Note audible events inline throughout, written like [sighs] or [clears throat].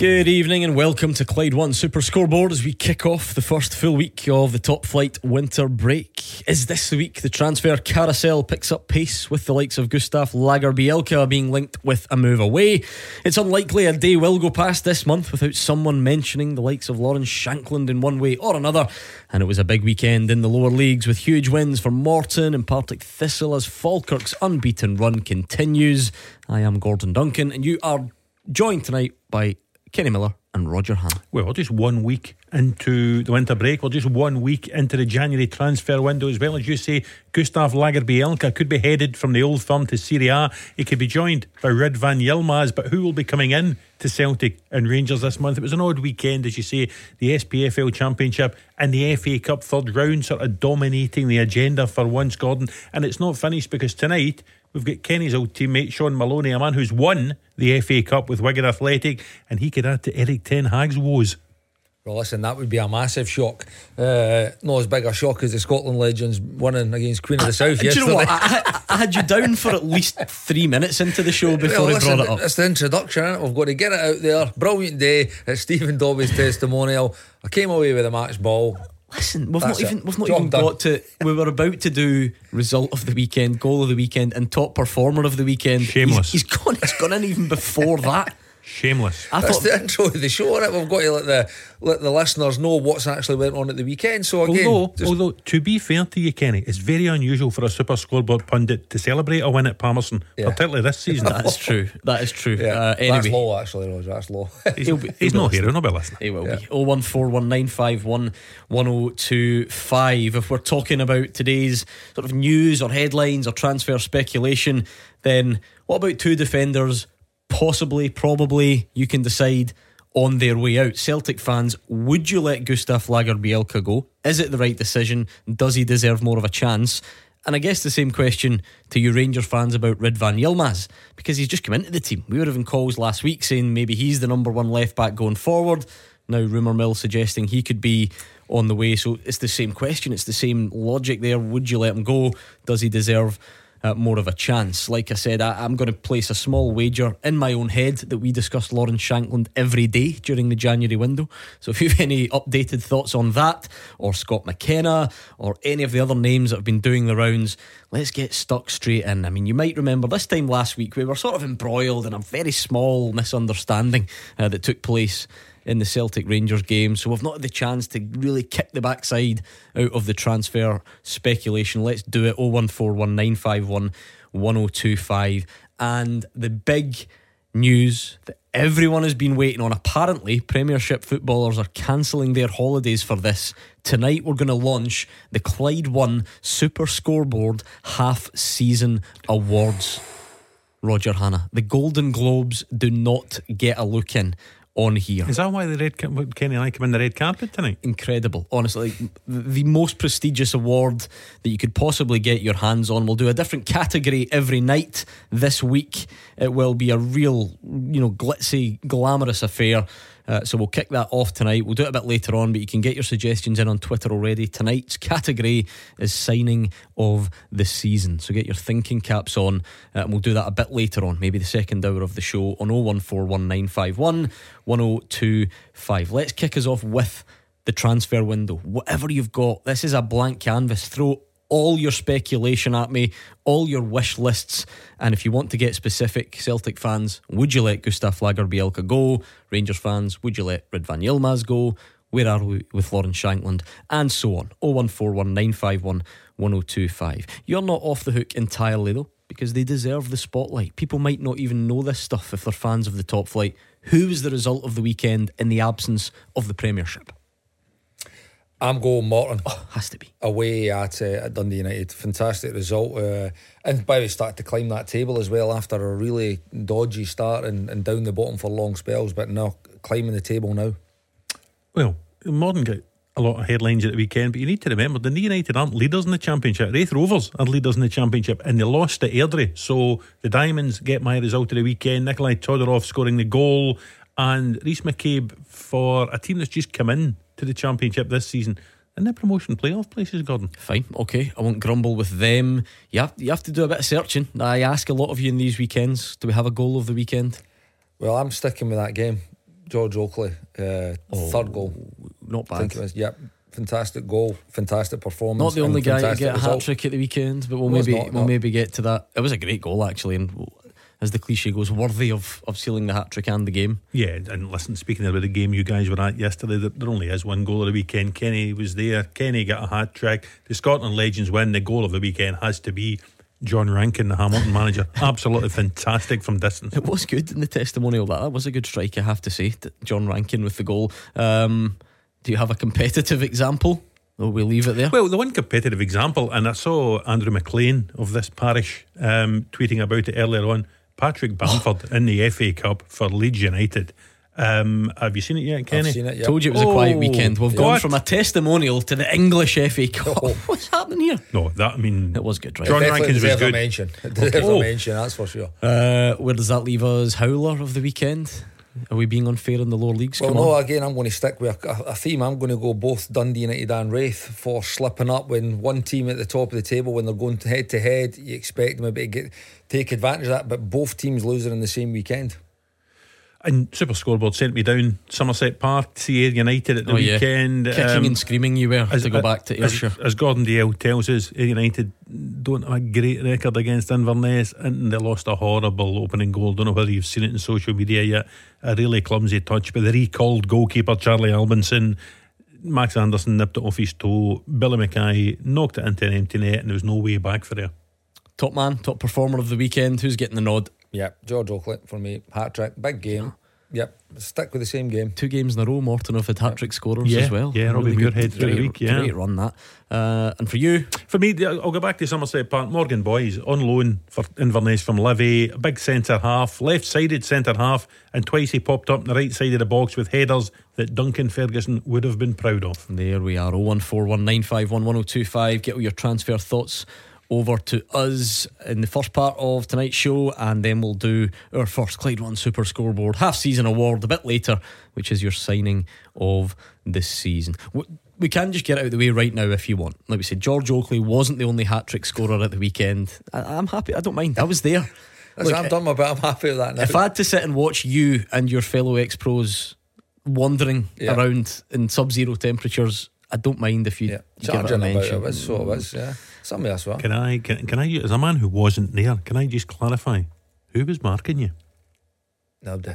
Good evening and welcome to Clyde One Super Scoreboard as we kick off the first full week of the top flight winter break. Is this the week the transfer carousel picks up pace with the likes of Gustav Lagerbielke being linked with a move away? It's unlikely a day will go past this month without someone mentioning the likes of Lawrence Shankland in one way or another. And it was a big weekend in the lower leagues with huge wins for Morton and Partick Thistle as Falkirk's unbeaten run continues. I am Gordon Duncan and you are joined tonight by Kenny Miller and Roger Hannah. Well, we're just one week into the winter break. We're just one week into the January transfer window. As well as you say, Gustav Lagerbielke could be headed from the old firm to Serie A. He could be joined by Ridvan Yilmaz, but who will be coming in to Celtic and Rangers this month? It was an odd weekend, as you say, the SPFL Championship and the FA Cup third round sort of dominating the agenda for once, Gordon. And it's not finished because tonight We've got Kenny's old teammate Shaun Maloney, a man who's won the FA Cup with Wigan Athletic, and he could add to Erik ten Hag's woes. Well, listen, that would be a massive shock. Uh, not as big a shock as the Scotland legends winning against Queen of the South Do yesterday. you know what? I, I had you down for at least three minutes into the show before Well, I listen, brought it up. It's the introduction, innit? We've got to get it out there. Brilliant day It's Stephen Dobbie's testimonial. I came away with a match ball. Listen, we've That's not it. even we've not Job even done. got to. [laughs] We were about to do result of the weekend, goal of the weekend, and top performer of the weekend. Shameless. He's, he's gone. He's gone in even before that. Shameless. I That's thought. the intro of the show, innit? We've got to let the let the listeners know what's actually went on at the weekend. So again, Although, just- although, to be fair to you, Kenny, it's very unusual for a super scoreboard pundit to celebrate a win at Palmerston, Yeah. particularly this season. That's true. That is true. [laughs] yeah, Uh, that's anyway, low actually, Roger. That's low. [laughs] he's he'll be- he's he'll not be here, he'll not be listening. He will Yeah. be. 0141951 1025. If we're talking about today's sort of news or headlines or transfer speculation, then what about two defenders, possibly, probably, you can decide on their way out? Celtic fans, would you let Gustav Lagerbielke go? Is it the right decision? Does he deserve more of a chance? And I guess the same question to you Rangers fans about Ridvan Yilmaz because he's just come into the team. We were having calls last week saying maybe he's the number one left back going forward. Now rumour mill suggesting he could be on the way. So it's the same question. It's the same logic there. Would you let him go? Does he deserve uh, more of a chance? Like I said, I, I'm going to place a small wager in my own head that we discuss Lawrence Shankland every day during the January window. So if you have [laughs] any updated thoughts on that, or Scott McKenna, or any of the other names that have been doing the rounds, let's get stuck straight in. I mean, you might remember this time last week we were sort of embroiled in a very small misunderstanding uh, that took place in the Celtic Rangers game. So we've not had the chance to really kick the backside out of the transfer speculation. Let's do it 0141951 1025. And the big news that everyone has been waiting on apparently, Premiership footballers are cancelling their holidays for this. Tonight, we're going to launch the Clyde One Super Scoreboard Half Season Awards. Roger Hannah. The Golden Globes do not get a look in on here. Is that why the red ca- Kenny and I come in the red carpet tonight? Incredible, honestly. Like, the most prestigious award that you could possibly get your hands on. We'll do a different category every night this week. It will be a real, you know, glitzy, glamorous affair. Uh, so we'll kick that off tonight. We'll do it a bit later on, but you can get your suggestions in on Twitter already. Tonight's category is signing of the season. So get your thinking caps on, uh, and we'll do that a bit later on, maybe the second hour of the show on 0141951 1025. Let's kick us off with the transfer window. Whatever you've got, this is a blank canvas. Throw all your speculation at me, all your wish lists. And if you want to get specific, Celtic fans, would you let Gustav Lagerbielke go? Rangers fans, would you let Ridvan Yilmaz go? Where are we with Lawrence Shankland? And so on. 0141 951 1025. You're not off the hook entirely, though, because they deserve the spotlight. People might not even know this stuff if they're fans of the top flight. Who was the result of the weekend in the absence of the Premiership? I'm going Morton. Oh, has to be. away at, uh, at Dundee United. Fantastic result. Uh, and by the way, started to climb that table as well after a really dodgy start and, and down the bottom for long spells. But now climbing the table now. Well, Morton got a lot of headlines at the weekend, but you need to remember the United aren't leaders in the championship. Raith Rovers are leaders in the championship, and they lost to Airdrie. So the Diamonds get my result of the weekend. Nikolai Todorov scoring the goal, and Rhys McCabe for a team that's just come in to the championship this season. In the promotion playoff places, Gordon. Fine, okay. I won't grumble with them. You have, you have to do a bit of searching. I ask a lot of you in these weekends do we have a goal of the weekend? Well, I'm sticking with that game. George Oakley, uh, Oh, third goal. Not I think bad. it was. Yep, fantastic goal, fantastic performance. Not the only guy to fantastic get a hat trick at the weekend, but we'll Was maybe not, we'll no. maybe get to that. It was a great goal actually, and as the cliche goes, worthy of of sealing the hat trick and the game. Yeah, and listen, speaking about the game you guys were at yesterday, there, there only is one goal of the weekend. Kenny was there. Kenny got a hat trick. The Scotland Legends win. The goal of the weekend has to be John Rankin, the Hamilton manager. [laughs] Absolutely fantastic from distance. It was good in the testimonial. That that was a good strike, I have to say. John Rankin with the goal. Um, do you have a competitive example? Or we'll leave it there. Well, the one competitive example, and I saw Andrew McLean of this parish um, tweeting about it earlier on. Patrick Bamford in the FA Cup for Leeds United. Um, have you seen it yet, Kenny? I've seen it. Yep. Told you it was a quiet Oh, weekend. We've gone what? from a testimonial to the English FA Cup. Oh. [laughs] What's happening here? No, that I mean It was good, right? John Definitely Rankins was deserves a good. mention. [laughs] It deserves Oh. a mention, that's for sure. Uh, where does that leave us? Howler of the weekend? Are we being unfair in the lower leagues? Well, Come no, on. again, I'm going to stick with a, a theme. I'm going to go both Dundee United and Raith for slipping up when one team at the top of the table, when they're going head to head, you expect them maybe to get, take advantage of that, but both teams losing in the same weekend. And Super Scoreboard sent me down Somerset Park to see United at the Oh, yeah. weekend. Kicking Um, and screaming you were as- to go back to as, Ayrshire. as Gordon Dale tells us, Ayr United don't have a great record against Inverness, and they lost a horrible opening goal. Don't know whether you've seen it in social media yet. A really clumsy touch by the recalled goalkeeper Charlie Albinson. Max Anderson nipped it off his toe. Billy Mackay knocked it into an empty net, and there was no way back for there. Top man, top performer of the weekend. Who's getting the nod? Yep, George Oakley for me, hat trick, big game. Yep, stick with the same game. Two games in a row. Morton have had hat trick scorers Yeah, as well. yeah, Robbie good- Muirhead through the week, yeah. Great run that. Uh, and for you, For me, I'll go back to Somerset Park. Morgan Boyes on loan for Inverness from Livy. A big centre half, left sided centre half, and twice he popped up on the right side of the box with headers that Duncan Ferguson would have been proud of. there we are. 01419511025. Get all your transfer thoughts over to us in the first part of tonight's show, and then we'll do our first Clyde One Super Scoreboard half season award a bit later, which is your signing of this season. We can just get out of the way right now if you want. Like we said, George Oakley wasn't the only hat trick scorer at the weekend. I- I'm happy. I don't mind. I was there. Listen, Look, I'm done my bit. I'm happy with that now. If I had to sit and watch you and your fellow ex pros wandering Yeah. around in sub zero temperatures, I don't mind if you yeah, give it a mention. it, was, so it was, yeah. Some of us were. Can I, can, can I, as a man who wasn't there, can I just clarify who was marking you? Nobody.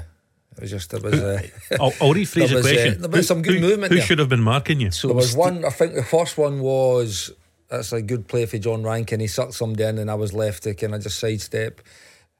It was just, it was, uh, [laughs] I'll, I'll rephrase [laughs] There the was, uh, question. there was some good who, movement Who there. should have been marking you? So there was Ste- one, I think the first one was, that's a good play for John Rankin. He sucked somebody in and I was left to kind of just sidestep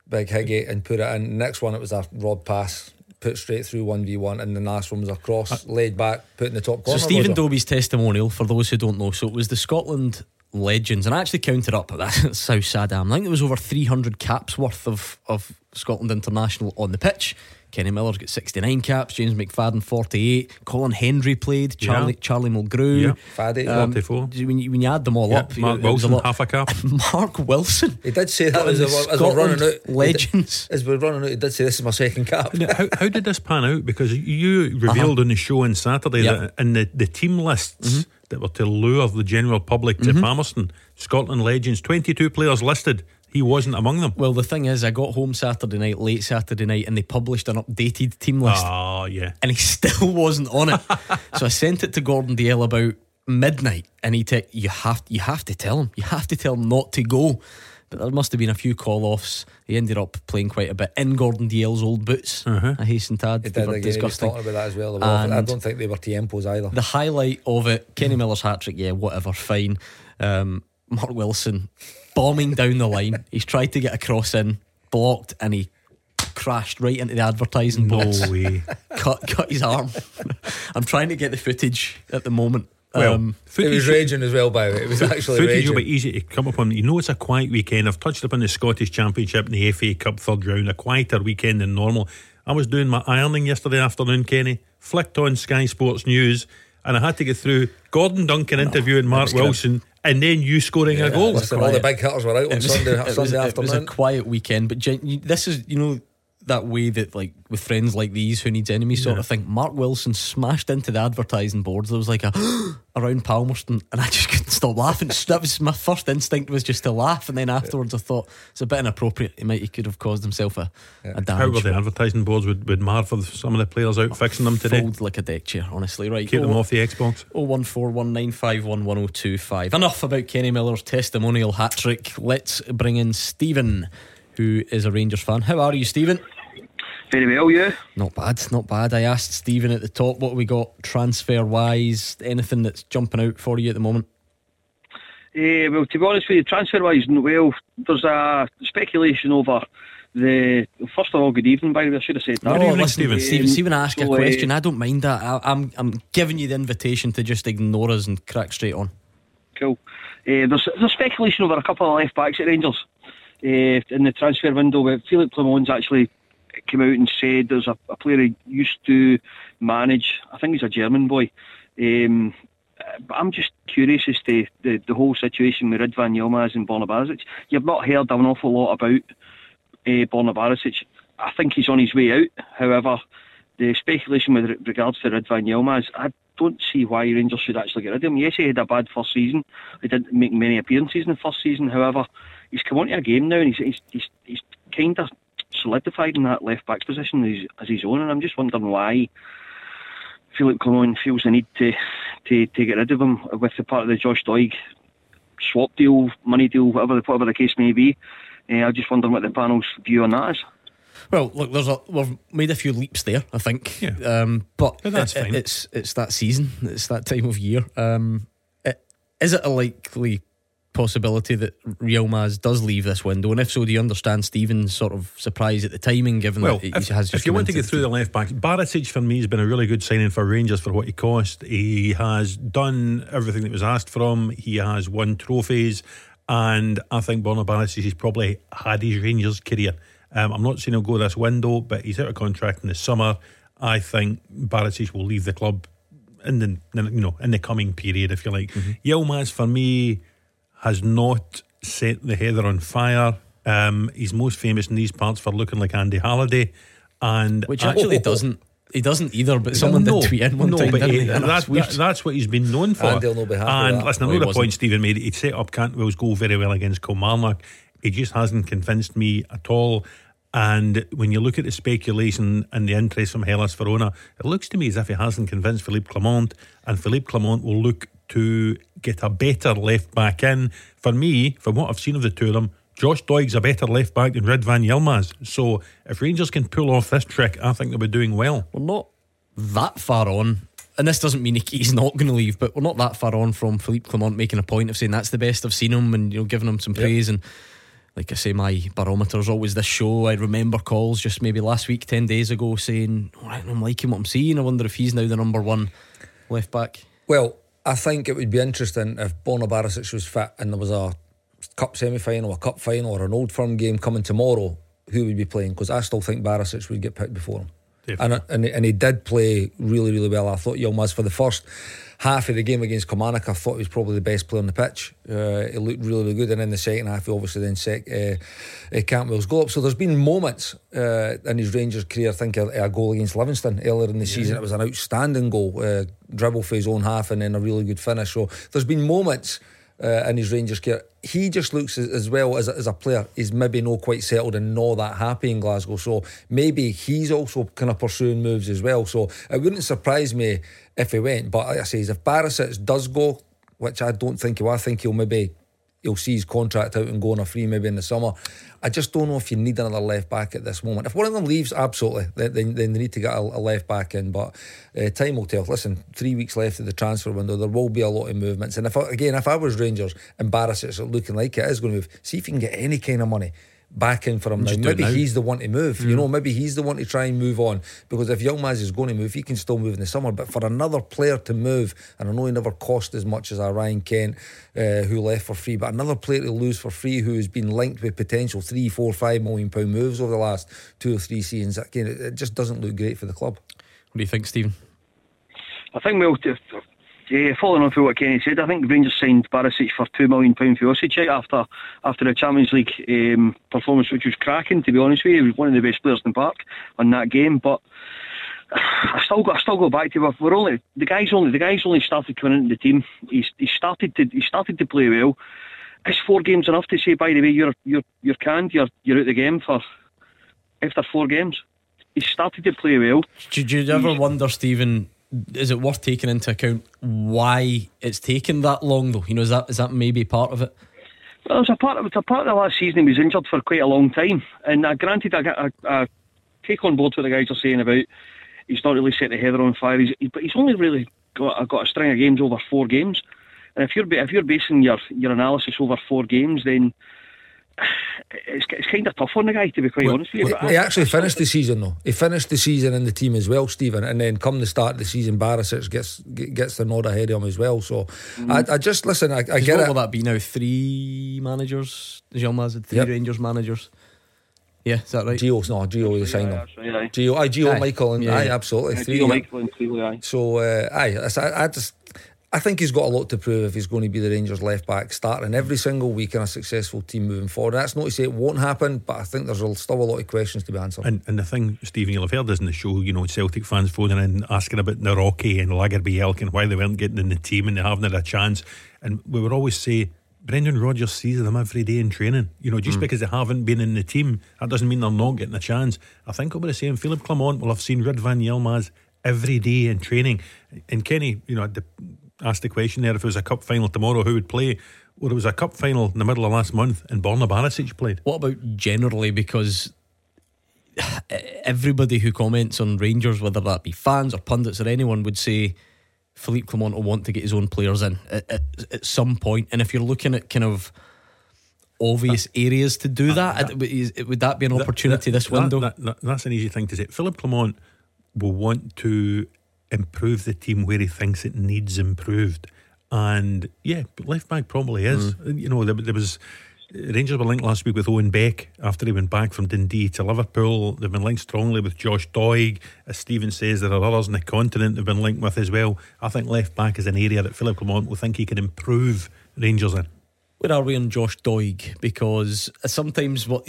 Big Higgy and put it in. Next one, it was a rod pass, put straight through 1v1. And the last one was a cross, laid back, put in the top corner. So. Stephen Roger. Dobbie's testimonial, for those who don't know, so it was the Scotland legends, and I actually counted up. [laughs] That's how sad I am. I think there was over 300 caps worth of of Scotland international on the pitch. Kenny Miller's got 69 caps, James McFadden 48, Colin Henry played, Charlie Yeah. Charlie Mulgrew. Yeah. Faddy. Um, 44. when, you, when you add them all Yeah, up, you Mark know, it was a Wilson, lot. half a cap. [laughs] Mark Wilson. He did say that as, The as, as we're running out. he did- legends. As we're running out, he did say this is my second cap. Now, how, how did this pan out? Because you revealed on the show on Saturday Uh-huh. Yeah. Mm-hmm. that in the, the team lists that were to lure the general public to Palmerston, Scotland Legends, 22 players listed. He wasn't among them. Well, the thing is, I got home Saturday night, late Saturday night, and they published an updated team list. Ah, yeah. and he [laughs] still wasn't on it. [laughs] so I sent it to Gordon Dale about midnight, and he te- you have you have to tell him, you have to tell him not to go. But there must have been a few call offs. He ended up playing quite a bit in Gordon Dale's old boots. Uh-huh. I hasten to add, He they did were again. Disgusting. about that as well. I don't think they were Tiempos either. The highlight of it, Kenny Miller's hat trick, yeah, whatever, fine. Um, Mark Wilson bombing down the line. [laughs] He's tried to get a cross in, blocked, and he crashed right into the advertising No box. way. [laughs] cut cut his arm. [laughs] I'm trying to get the footage at the moment. Well, um, It was raging as well, by the way. It was actually Footage will raging. be easy to come upon. You know, it's a quiet weekend. I've touched upon the Scottish Championship and the FA Cup third round, a quieter weekend than normal. I was doing my ironing yesterday afternoon, Kenny, flicked on Sky Sports News, and I had to get through Gordon Duncan interviewing Mark Wilson, and then you scoring a goal. Listen, all the big hitters were out on was- Sunday, it was- Sunday [laughs] it was a quiet weekend, but gen- this is you know that way that like with friends like these who needs enemies sort of thing. Mark Wilson smashed into the advertising boards. There was like a [gasps] around Palmerston, and I just couldn't stop laughing. That was my first instinct was just to laugh, and then afterwards I thought it's a bit inappropriate. He might he could have caused himself a, a damage. How were the advertising boards with, with Mar for some of the players out fixing them today? Fold like a deck chair, honestly. Right, Keep them Oh, off the Xbox. 01419511025. Enough about Kenny Miller's testimonial hat trick. Let's bring in Stephen, who is a Rangers fan. How are you, Stephen? Very well, yeah. Not bad, not bad. I asked Stephen at the top what we got transfer wise, anything that's jumping out for you at the moment. Uh, well, to be honest with you, transfer wise, well, there's a speculation over the. First of all, good evening, by the way. I should have said that. Good evening, listen, Stephen. Stephen, see when I ask So, a uh, question, I don't mind that. I, I'm I'm giving you the invitation to just ignore us and crack straight on. Cool. Uh, there's, there's speculation over a couple of left backs at Rangers uh, in the transfer window. But Philippe Clement's actually came out and said there's a, a player he used to manage. I think he's a German boy. Um, but I'm just curious as to the, the whole situation with Ridvan Yilmaz and Borna. You've not heard an awful lot about uh, Borna Barisic. I think he's on his way out. However, the speculation with regards to Ridvan Yilmaz, I don't see why Rangers should actually get rid of him. Yes, he had a bad first season. He didn't make many appearances in the first season. However, he's come onto a game now and he's he's, he's, he's kind of solidified in that left back position as, as his own. And I'm just wondering why Philippe Clement feels the need to, to, to get rid of him with the part of the Josh Doig swap deal, money deal, whatever the, whatever the case may be. Uh, I'm just wondering what the panel's view on that is. Well, look, there's a we've made a few leaps there, I think. Yeah. Um, but Yeah, that's it- fine. it's it's that season, it's that time of year. Um, it, is it a likely possibility that Yilmaz does leave this window? And if so, do you understand Stephen's sort of surprise at the timing, given Well, that he if, has just if you want to get through the left backs, Barisic for me has been a really good signing for Rangers for what he cost. He has done everything that was asked from him. He has won trophies, and I think Borna Barisic has probably had his Rangers career. Um, I'm not saying he'll go this window, but he's out of contract in the summer. I think Barisic will leave the club in the you know in the coming period, if you like. Mm-hmm. Yilmaz for me has not set the heather on fire. Um, he's most famous in these parts for looking like Andy Halliday, and which I- actually doesn't. He doesn't either, but someone no, did tweet in one no, time. but he- he? That's, that's that's what he's been known for. Andy will not be happy and with listen, I No, know he the wasn't. point Stephen made. He'd set up Cantwell's goal very well against Kilmarnock. He just hasn't convinced me at all. And when you look at the speculation and the interest from Hellas Verona, it looks to me as if he hasn't convinced Philippe Clement, and Philippe Clement will look to get a better left back in. For me, from what I've seen of the two of them, Josh Doig's a better left back than Ridvan Yilmaz. So if Rangers can pull off this trick, I think they'll be doing well. we're not that far on. And this doesn't mean he's not going to leave, but we're not that far on from Philippe Clement making a point of saying that's the best I've seen him and you know giving him some praise. And like I say, my barometer is always this show. I remember calls just maybe last week, ten days ago, saying, oh, "All right, I'm liking what I'm seeing. I wonder if he's now the number one left back." Well, I think it would be interesting if Borna Barisic was fit and there was a cup semi final, a cup final, or an old firm game coming tomorrow. Who would be playing? Because I still think Barisic would get picked before him. And, and and he did play really really well. I thought Yilmaz for the first half of the game against Kilmarnock, I thought he was probably the best player on the pitch. Uh, he looked really, really good, and in the second half, he obviously then set uh, uh, Cantwell's goal up. So there's been moments uh, in his Rangers career. I think a, a goal against Livingston earlier in the season. It was an outstanding goal, uh, dribble for his own half, and then a really good finish. So there's been moments. Uh, in his Rangers career, he just looks as, as well as as a player. He's maybe not quite settled and not that happy in Glasgow. So maybe he's also kind of pursuing moves as well. So it wouldn't surprise me if he went. But like I say, if Barisic does go, which I don't think he will, I think he'll maybe he'll see his contract out and go on a free maybe in the summer. I just don't know if you need another left back at this moment. If one of them leaves, absolutely, then, then, they need to get a, a left back in. But uh, time will tell. Listen, three weeks left of the transfer window. There will be a lot of movements. And if again, if I was Rangers, embarrassed it's looking like it is going to move. See if you can get any kind of money back in for him now. Just do it Maybe now. he's the one to move. You know, maybe he's the one to try and move on. Because if Yilmaz is going to move, he can still move in the summer. But for another player to move, and I know he never cost as much as a Ryan Kent, uh, who left for free, but another player to lose for free who has been linked with potential three, four, five million pound moves over the last two or three seasons, again, it, it just doesn't look great for the club. What do you think, Stephen? I think well, if, Yeah, following on from what Kenny said, I think Rangers signed Barisic for two million pound for Osijek after after the Champions League um, performance, which was cracking. To be honest with you, he was one of the best players in the park on that game. But I still go, I still go back to we're only the guys only the guys only started coming into the team. He's he started to he started to play well. Is four games enough to say? By the way, you're you're you're canned. You're you're out the game for after four games. He started to play well. Did you ever wonder, Stephen? Is it worth taking into account why it's taken that long though? You know, is that is that maybe part of it? Well, it's a part of it's a part of the last season. He was injured for quite a long time, and uh, granted, I, I, I take on board what the guys are saying about he's not really set the heather on fire. He's, he, but he's only really got got a string of games over four games, and if you're if you're basing your your analysis over four games, then [sighs] it's, it's kind of tough on the guy to be quite well, honest with you. He, he actually finished the season though. He finished the season in the team as well, Stephen. And then come the start of the season, Barisic gets gets the nod ahead of him as well. So mm. I, I, just listen. I, I get what it. will that be now? Three managers. Jean had three yep. Rangers managers. Yeah, is that right? Gio, no, Gio the sign on. Gio, aye, Gio, aye. Michael, and yeah, aye, absolutely. Yeah, three, Gio, Michael, and Cleely, aye. So, uh, aye, I, I just I think he's got a lot to prove if he's going to be the Rangers left back, starting every single week in a successful team moving forward. That's not to say it won't happen, but I think there's still a lot of questions to be answered. And, and the thing, Stephen, you'll have heard this in the show, you know, Celtic fans phoning in asking about Nawrocki and Lagerbielke and why they weren't getting in the team and they haven't had a chance. And we would always say, Brendan Rodgers sees them every day in training. You know, just mm. because they haven't been in the team, that doesn't mean they're not getting a chance. I think I'll be the same. Philippe Clement will have seen Ridvan Yilmaz every day in training. And Kenny, you know, the asked the question there if it was a cup final tomorrow, who would play? Well, it was a cup final in the middle of last month, and Borna Barisic played. What about generally? Because everybody who comments on Rangers, whether that be fans or pundits or anyone, would say Philippe Clement will want to get his own players in at, at, at some point. And if you're looking at kind of obvious areas to do that, uh, would that be an opportunity that, this window? That, that, that's an easy thing to say. Philippe Clement will want to improve the team where he thinks it needs improved. And yeah, left back probably is. Mm. You know, there, there, was Rangers were linked last week with Owen Beck after he went back from Dundee to Liverpool. They've been linked strongly with Josh Doig. As Stephen says, there are others in the continent they've been linked with as well. I think left back is an area that Philippe Clement will think he can improve Rangers in. Where are we on Josh Doig? Because sometimes what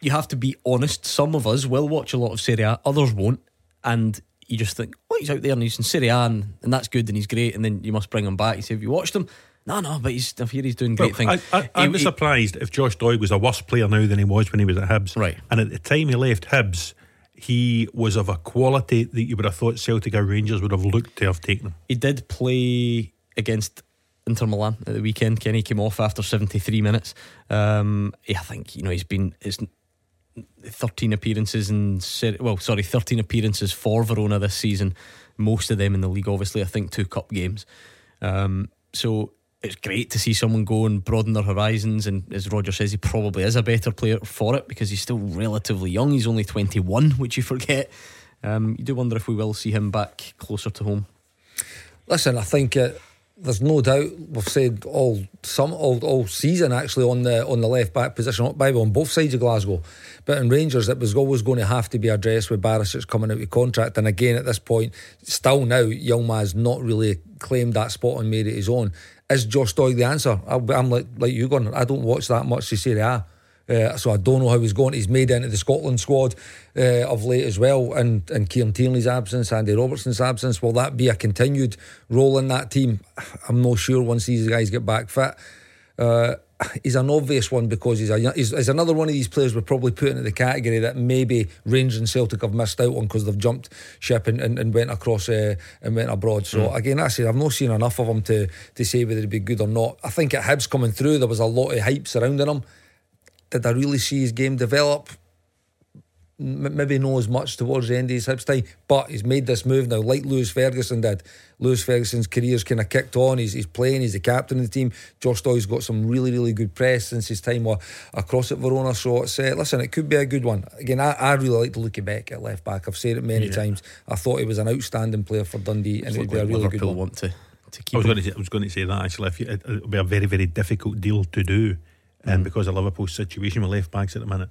you have to be honest. Some of us will watch a lot of Serie A, others won't, and you just think, oh, he's out there and he's in Serie A and, and that's good and he's great, and then you must bring him back. You say, have you watched him? No, no, but he's I hear he's doing great well, things. I, I, I was surprised if Josh Doig was a worse player now than he was when he was at Hibs. Right. And at the time he left Hibs, he was of a quality that you would have thought Celtic or Rangers would have looked to have taken him. He did play against Inter Milan at the weekend. Kenny came off after 73 minutes. Um, yeah, I think you know he's been it's 13 appearances in well, sorry, 13 appearances for Verona this season. Most of them in the league, obviously. I think two cup games. Um, so it's great to see someone go and broaden their horizons. And as Roger says, he probably is a better player for it because he's still relatively young. He's only 21, [laughs] which you forget. Um, you do wonder if we will see him back closer to home. Listen, I think. There's no doubt we've said all some all, all season actually on the on the left back position maybe on both sides of Glasgow. But in Rangers it was always going to have to be addressed with Barisic's coming out of contract. And again at this point still now Yilmaz not really claimed that spot and made it his own. Is Josh Doig the answer? I'm like like you going I don't watch that much to Serie A uh, so I don't know how he's going. He's made into the Scotland squad uh, of late as well, and and Kieran Tierney's absence, Andy Robertson's absence. Will that be a continued role in that team? I'm not sure once these guys get back fit. Uh, he's an obvious one because he's, a, he's, he's another one of these players we're probably putting into the category that maybe Rangers and Celtic have missed out on because they've jumped ship and, and, and went across uh, and went abroad. So mm. again, I say I've not seen enough of him to to say whether he'd be good or not. I think at Hibs coming through, there was a lot of hype surrounding him did I really see his game develop? M- maybe not as much towards the end of his Hibs time, but he's made this move now, like Lewis Ferguson did. Lewis Ferguson's career's kind of kicked on. He's, he's playing, he's the captain of the team. Josh Doig's got some really, really good press since his time across at Verona. So it's, uh, listen, it could be a good one. Again, I, I really like to look back at left back. I've said it many yeah. times. I thought he was an outstanding player for Dundee, and it would be a really Liverpool good one. Want to, to keep I was, going to say, I was going to say that actually. If you, it, would be a very, very difficult deal to do um, mm. because of Liverpool's situation with left backs at the minute.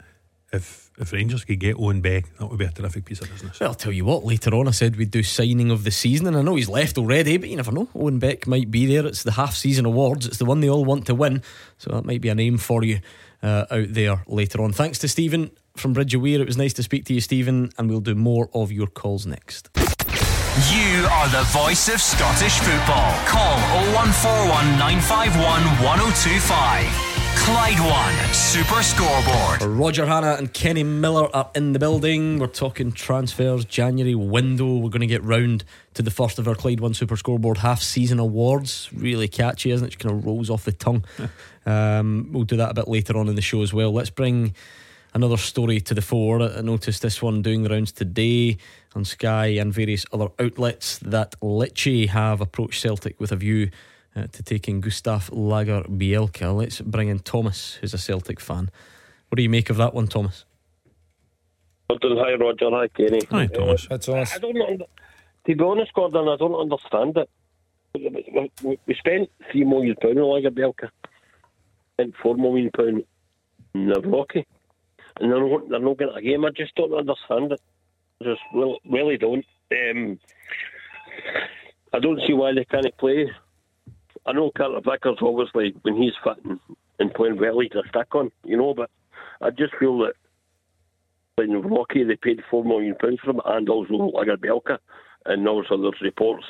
if if Rangers could get Owen Beck, that would be a terrific piece of business. Well, I'll tell you what, later on I said we'd do signing of the season, and I know he's left already, but you never know. Owen Beck might be there. It's the half season awards, it's the one they all want to win, so that might be a name for you uh, out there later on. Thanks to Stephen from Bridge of Weir. It was nice to speak to you, Stephen, and we'll do more of your calls next. You are the voice of Scottish football. Call 0141 951 1025. Clyde One Super Scoreboard. Roger Hannah and Kenny Miller are in the building. We're talking transfers, January window. We're going to get round to the first of our Clyde One Super Scoreboard half season awards. Really catchy, isn't it? Just kind of rolls off the tongue. [laughs] um, we'll do that a bit later on in the show as well. Let's bring another story to the fore. I noticed this one doing the rounds today on Sky and various other outlets that Lecce have approached Celtic with a view uh, to taking Gustav Lagerbielke. Let's bring in Thomas, who's a Celtic fan. What do you make of that one, Thomas? Hi, Roger. Hi, Kenny. Hi, Thomas. That's us. I don't under, to be honest, Gordon, I don't understand it. We, we- we spent three million pound on Lagerbielke, and four million pound Nawrocki, and they're not, they're not getting a game. I just don't understand it. Just really, really don't. Um, I don't see why they can't play. I know Carter Vickers obviously when he's fit and, and playing well, he's a stick on, you know. But I just feel that Nawrocki they paid four million pounds for him, and also Lagerbielke, and also there's reports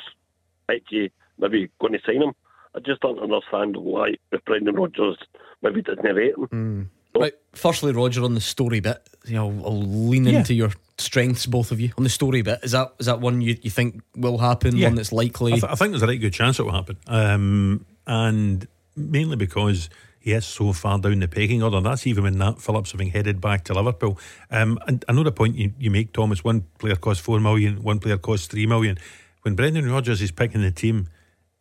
actually maybe going to sign him. I just don't understand why if Brendan Rodgers maybe doesn't rate him. Right. Firstly, Roger, on the story bit, you know, I'll lean Yeah. into your strengths, both of you. On the story bit, is that is that one you, you think will happen? Yeah. One that's likely? I, th- I think there's a right good chance it will happen. Um, and mainly because he is so far down the pecking order. That's even when Nat Phillips having headed back to Liverpool. Um, and I know the point you, you make, Thomas. One player costs four million, one player costs three million. When Brendan Rodgers is picking the team,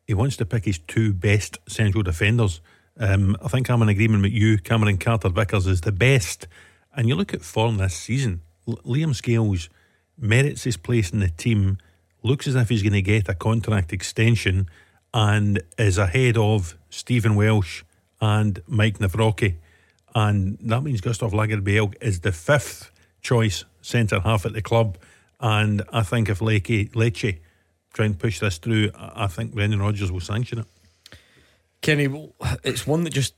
he wants to pick his two best central defenders. Um, I think I'm in agreement with you. Cameron Carter Vickers is the best. And you look at form this season, L- Liam Scales merits his place in the team, looks as if he's going to get a contract extension, and is ahead of Stephen Welsh and Maik Nawrocki. And that means Gustav Lagerbielke is the fifth choice centre half at the club. And I think if Lecce, Lecce try and push this through, I think Brendan Rodgers will sanction it. Kenny, well, it's one that just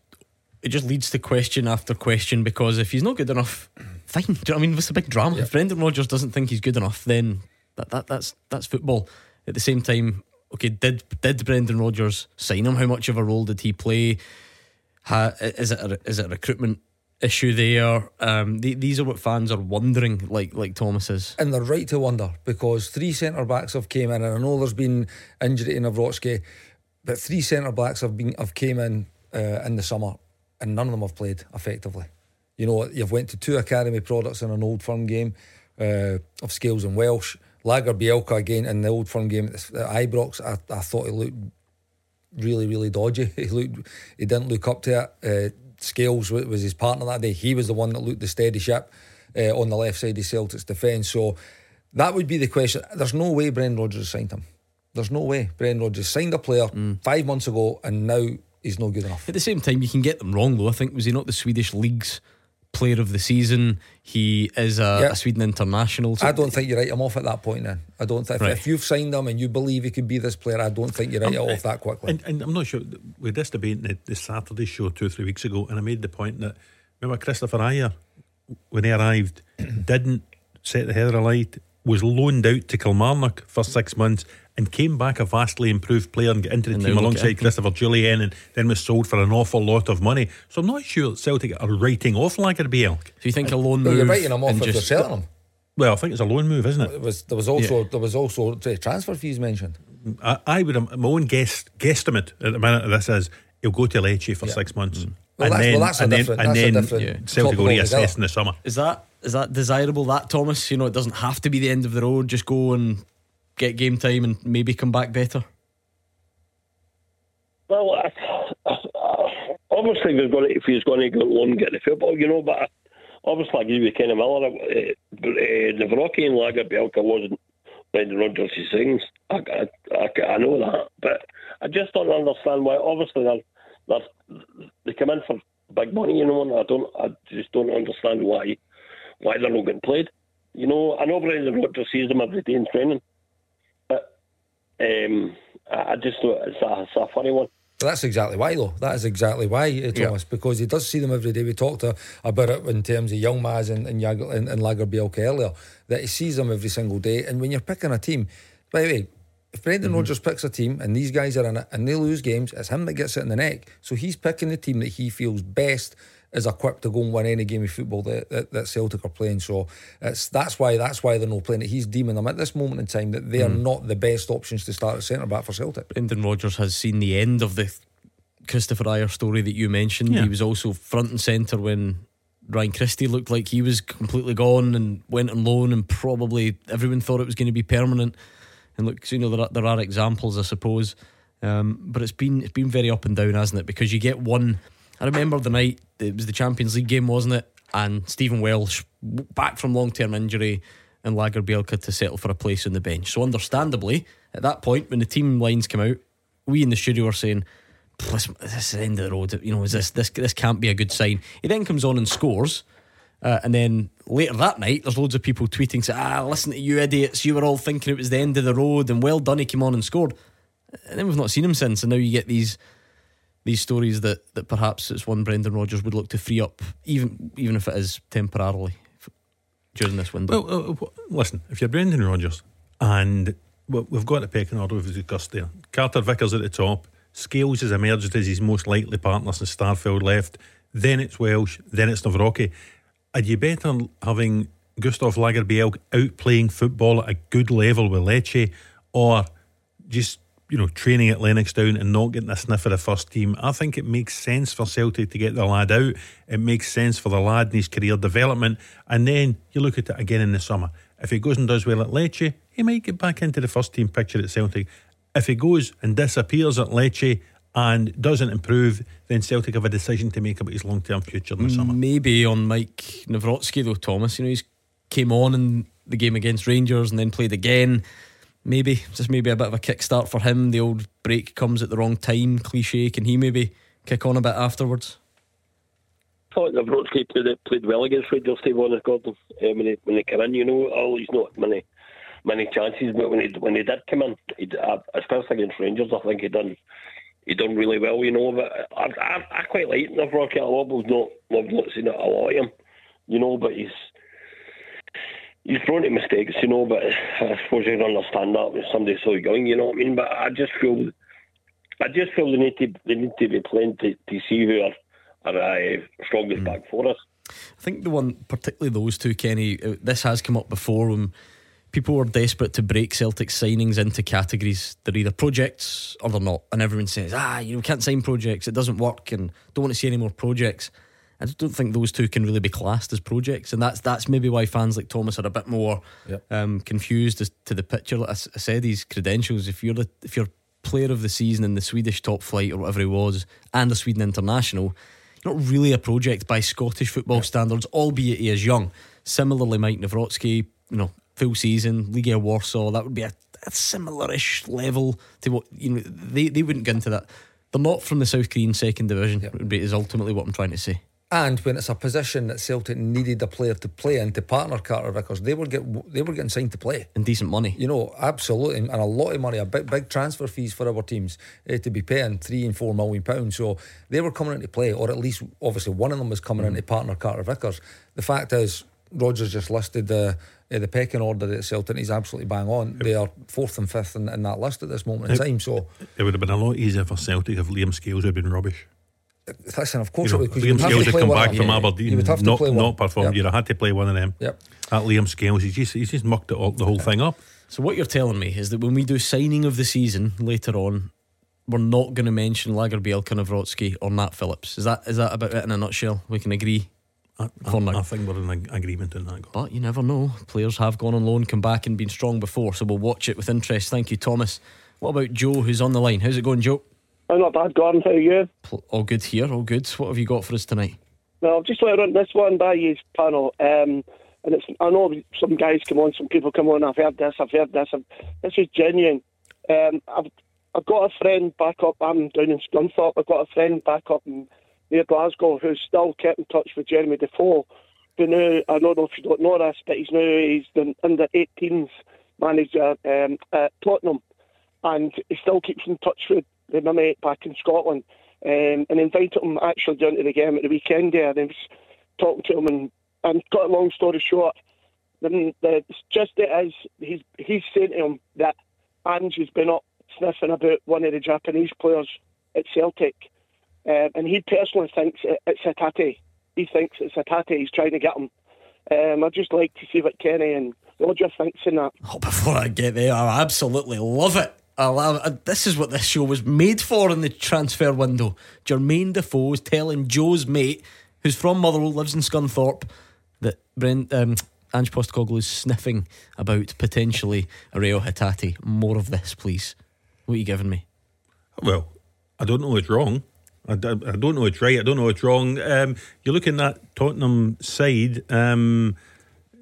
it just leads to question after question because if he's not good enough, fine. Do you know what I mean? What's the big drama? If Brendan Rodgers doesn't think he's good enough, then that, that that's that's football. At the same time, okay, did did Brendan Rodgers sign him? How much of a role did he play? Ha, is it a, is it a recruitment issue there? Um, the, these are what fans are wondering. Like like Thomas is. And they're right to wonder because three centre backs have came in, and I know there's been injury in Nawrocki, but three centre backs have been have came in uh, in the summer, and none of them have played effectively. You know, you've went to two academy products in an old firm game uh, of Scales and Welsh. Lagerbielke again in the old firm game at Ibrox. I, I thought he looked really, really dodgy. [laughs] He looked, he didn't look up to it. Uh, Scales wa- was his partner that day. He was the one that looked the steady ship uh, on the left side of Celtic's defence. So that would be the question. There's no way Brendan Rodgers signed him. There's no way Brendan Rodgers signed a player five months ago and now he's no good enough. At the same time, you can get them wrong though. I think was he not the Swedish league's player of the season? He is a, Yeah. a Sweden international. So I don't think you write him off at that point. Then I don't. Think, Right. if you've signed him and you believe he could be this player, I don't think you write it um, off that quickly. And, and I'm not sure, we had this debate the, the Saturday show two or three weeks ago, and I made the point that, remember Kristoffer Ajer, when he arrived, [clears throat] didn't set the header alight, was loaned out to Kilmarnock for six months, and came back a vastly improved player and got into the And team now look at alongside. Christopher Jullien, and then was sold for an awful lot of money. So I'm not sure that Celtic are writing off Lagerbielke. So you think a loan But move? you're writing him off and if you're selling him. Well, I think it's a loan move, isn't it? It was there was also there was also uh, transfer fees mentioned. I, I would my own guess guesstimate at the minute of this is he'll go to Lecce for Yeah. six months, Well, that's- well, that's a and then, different- and that's a then different Yeah. Celtic will reassess in the summer. Is that is that desirable? That Thomas, you know, it doesn't have to be the end of the road. Just go and get game time and maybe come back better. Well, I, [sighs] obviously, if he's going to, if he's going to go loan get the football, you know, but obviously, I agree with Kenny Miller. Uh, uh, Nawrocki and Lagerbielke wasn't Brendan Rodgers' things. I, I, I, I know that, but I just don't understand why. Obviously, they're, they're, they come in for big money, you know, and I don't, I just don't understand why why they're not getting played. You know, I know Brendan Rodgers sees them every day in training, um, I, just thought it's a, it's a funny one. That's exactly why, though. That is exactly why, uh, Thomas, because he does see them every day. We talked about it in terms of Yilmaz and, and, and, and Lagerbielke earlier, that he sees them every single day. And when you're picking a team, by the way, if Brendan mm-hmm. Rodgers picks a team and these guys are in it and they lose games, it's him that gets it in the neck. So he's picking the team that he feels best is equipped to go and win any game of football that, that, that, Celtic are playing. So it's that's why that's why they're not playing it. He's deeming them at this moment in time that they are mm. not the best options to start at centre back for Celtic. Brendan Rodgers has seen the end of the Kristoffer Ajer story that you mentioned. Yeah. He was also front and centre when Ryan Christie looked like he was completely gone and went on loan, and probably everyone thought it was going to be permanent. And look, you know there are, there are examples, I suppose, um, but it's been it's been very up and down, hasn't it? Because you get one. I remember the night it was the Champions League game, wasn't it? And Stephen Welsh back from long term injury, and Lagerbielke to settle for a place on the bench. So understandably, at that point when the team lines come out, we in the studio are saying this, is the end of the road. You know, is this this this can't be a good sign. He then comes on and scores. Uh, and then later that night, there's loads of people tweeting, saying, "Ah, listen to you idiots! You were all thinking it was the end of the road, and well done, he came on and scored." And then we've not seen him since, and now you get these these stories that that perhaps it's one Brendan Rodgers would look to free up, even even if it is temporarily during this window. Well, uh, listen, if you're Brendan Rodgers, and we've got a pecking order we've discussed there. Carter Vickers at the top. Scales has emerged as his most likely partner since Starfelt left. Then it's Welsh. Then it's Nawrocki. Are you better having Gustav Lagerbielke out playing football at a good level with Lecce or just you know, training at Lennoxtown and not getting a sniff of the first team. I think it makes sense for Celtic to get the lad out. It makes sense for the lad in his career development. And then you look at it again in the summer. If he goes and does well at Lecce, he might get back into the first team picture at Celtic. If he goes and disappears at Lecce and doesn't improve, then Celtic have a decision to make about his long term future in the summer. Maybe on Maik Nawrocki though, Thomas. You know, he's came on in the game against Rangers and then played again. Maybe just maybe a bit of a kickstart for him. The old break comes at the wrong time, cliche. Can he maybe kick on a bit afterwards? I thought Nawrocki played, played well against Rangers, Steve Honest Gordon. Uh, when, he, when he came in, you know, all he's not many many chances, but when he when he did come in, he uh, especially against Rangers, I think he done he done really well, you know. But I I, I quite like lot. I've not I've not seen it a lot of him, you know. But he's he's prone to mistakes, you know. But I suppose you can understand that with somebody so young, you know what I mean. But I just feel I just feel they need to they need to be playing to, to see who are are uh, strongest mm. back for us. I think the one, particularly those two, Kenny. Uh, this has come up before when people were desperate to break Celtic signings into categories. They're either projects or they're not. And everyone says, ah, you know, we can't sign projects, it doesn't work, and don't want to see any more projects. I just don't think those two can really be classed as projects, and that's that's maybe why fans like Thomas are a bit more yep. um, confused as to the picture. Like I, I said, these credentials. If you're the, if you're player of the season in the Swedish top flight or whatever he was, and a Sweden international, you're not really a project by Scottish football yep. standards, albeit he is young. Similarly, Maik Nawrocki, you know, full season, Legia Warsaw, that would be a, a similar-ish level to what you know. They they wouldn't get into that. They're not from the South Korean second division. Yep. Would be is ultimately what I'm trying to say. And when it's a position that Celtic needed a player to play and to partner Carter Vickers, they were get they were getting signed to play and decent money. You know, absolutely, and a lot of money, a big big transfer fees for our teams uh, to be paying three and four million pounds. So they were coming into play, or at least obviously one of them was coming mm. into partner Carter Vickers. The fact is, Rodgers just listed the uh, the pecking order at Celtic. He's absolutely bang on. They are fourth and fifth in, in that list at this moment in time. So it would have been a lot easier for Celtic if Liam Scales had been rubbish. Listen, of course you know, it would. Liam Scales had come back from Aberdeen, you would have to not, play performed. Yep. You'd have had to play one of them. Yep. That Liam Scales, he's just, he's just mucked it all, the whole thing up. So what you're telling me is that when we do signing of the season later on, we're not going to mention Lagerbielke, Nawrocki, or Nat Phillips. Is that is that about it in a nutshell? We can agree. I, I, I think we're in agreement on that. But you never know. Players have gone on loan, come back, and been strong before. So we'll watch it with interest. Thank you, Thomas. What about Joe, who's on the line? How's it going, Joe? I'm not bad, Gordon. How are you? All good here, all good. What have you got for us tonight? Well, I've just let run this one by you panel. Um, and it's I know some guys come on, some people come on. I've heard this, I've heard this. I've, this is genuine. Um, I've I've got a friend back up. I'm down in Scunthorpe. I've got a friend back up in, near Glasgow who's still kept in touch with Jeremy Defoe, been now, I don't know if you don't know this, but he's now he's the under 18s manager um, at Tottenham, and he still keeps in touch with, with my mate back in Scotland, um, and invited him actually down to the game at the weekend there, and he was talking to him, and, and got a long story short, then the, just it is, he's, he's saying to him that Ange's been up sniffing about one of the Japanese players at Celtic, um, and he personally thinks it, it's Hatate. He thinks it's Hatate. He's trying to get him. Um, I'd just like to see what Kenny and Roger thinks in that. Oh, before I get there, I absolutely love it. I love it. This is what this show was made for in the transfer window. Jermaine Defoe is telling Joe's mate, who's from Motherwell, lives in Scunthorpe, that Brent, um, Ange Postecoglou is sniffing about potentially a Reo Hatate. More of this, please. What are you giving me? Well, I don't know it's wrong. I, I, I don't know it's right. I don't know it's wrong. Um, you look in that Tottenham side. Um,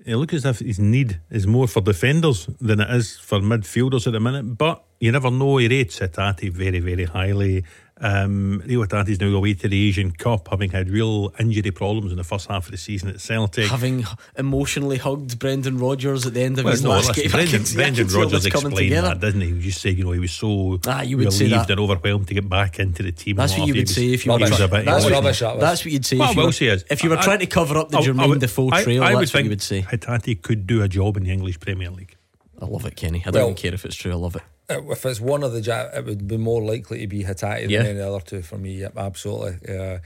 it looks as if his need is more for defenders than it is for midfielders at the minute. But you never know. He rates Hatate very, very highly. Um, Reo Hatate's now away to the Asian Cup, having had real injury problems in the first half of the season at Celtic. Having emotionally hugged Brendan Rodgers at the end of Well, his no, last listen, game. Brendan, can see- I can Brendan see Rodgers explained that, doesn't he? He just said, you know, he was so Ah, you would say relieved that. and overwhelmed to get back into the team. That's what you would was- say if you were Rubbish. he was a bit That's That's what, rubbish, that that's what you'd say Well, if you, were, say is, if you were I- trying to cover up the I- I would- Defoe trail. I would that's what you think would say. Hatate could do a job in the English Premier League. I love it, Kenny. I don't care if it's true. I love it. If it's one of the ja- it would be more likely to be Hatate than any other two for me. Yep, absolutely. Uh,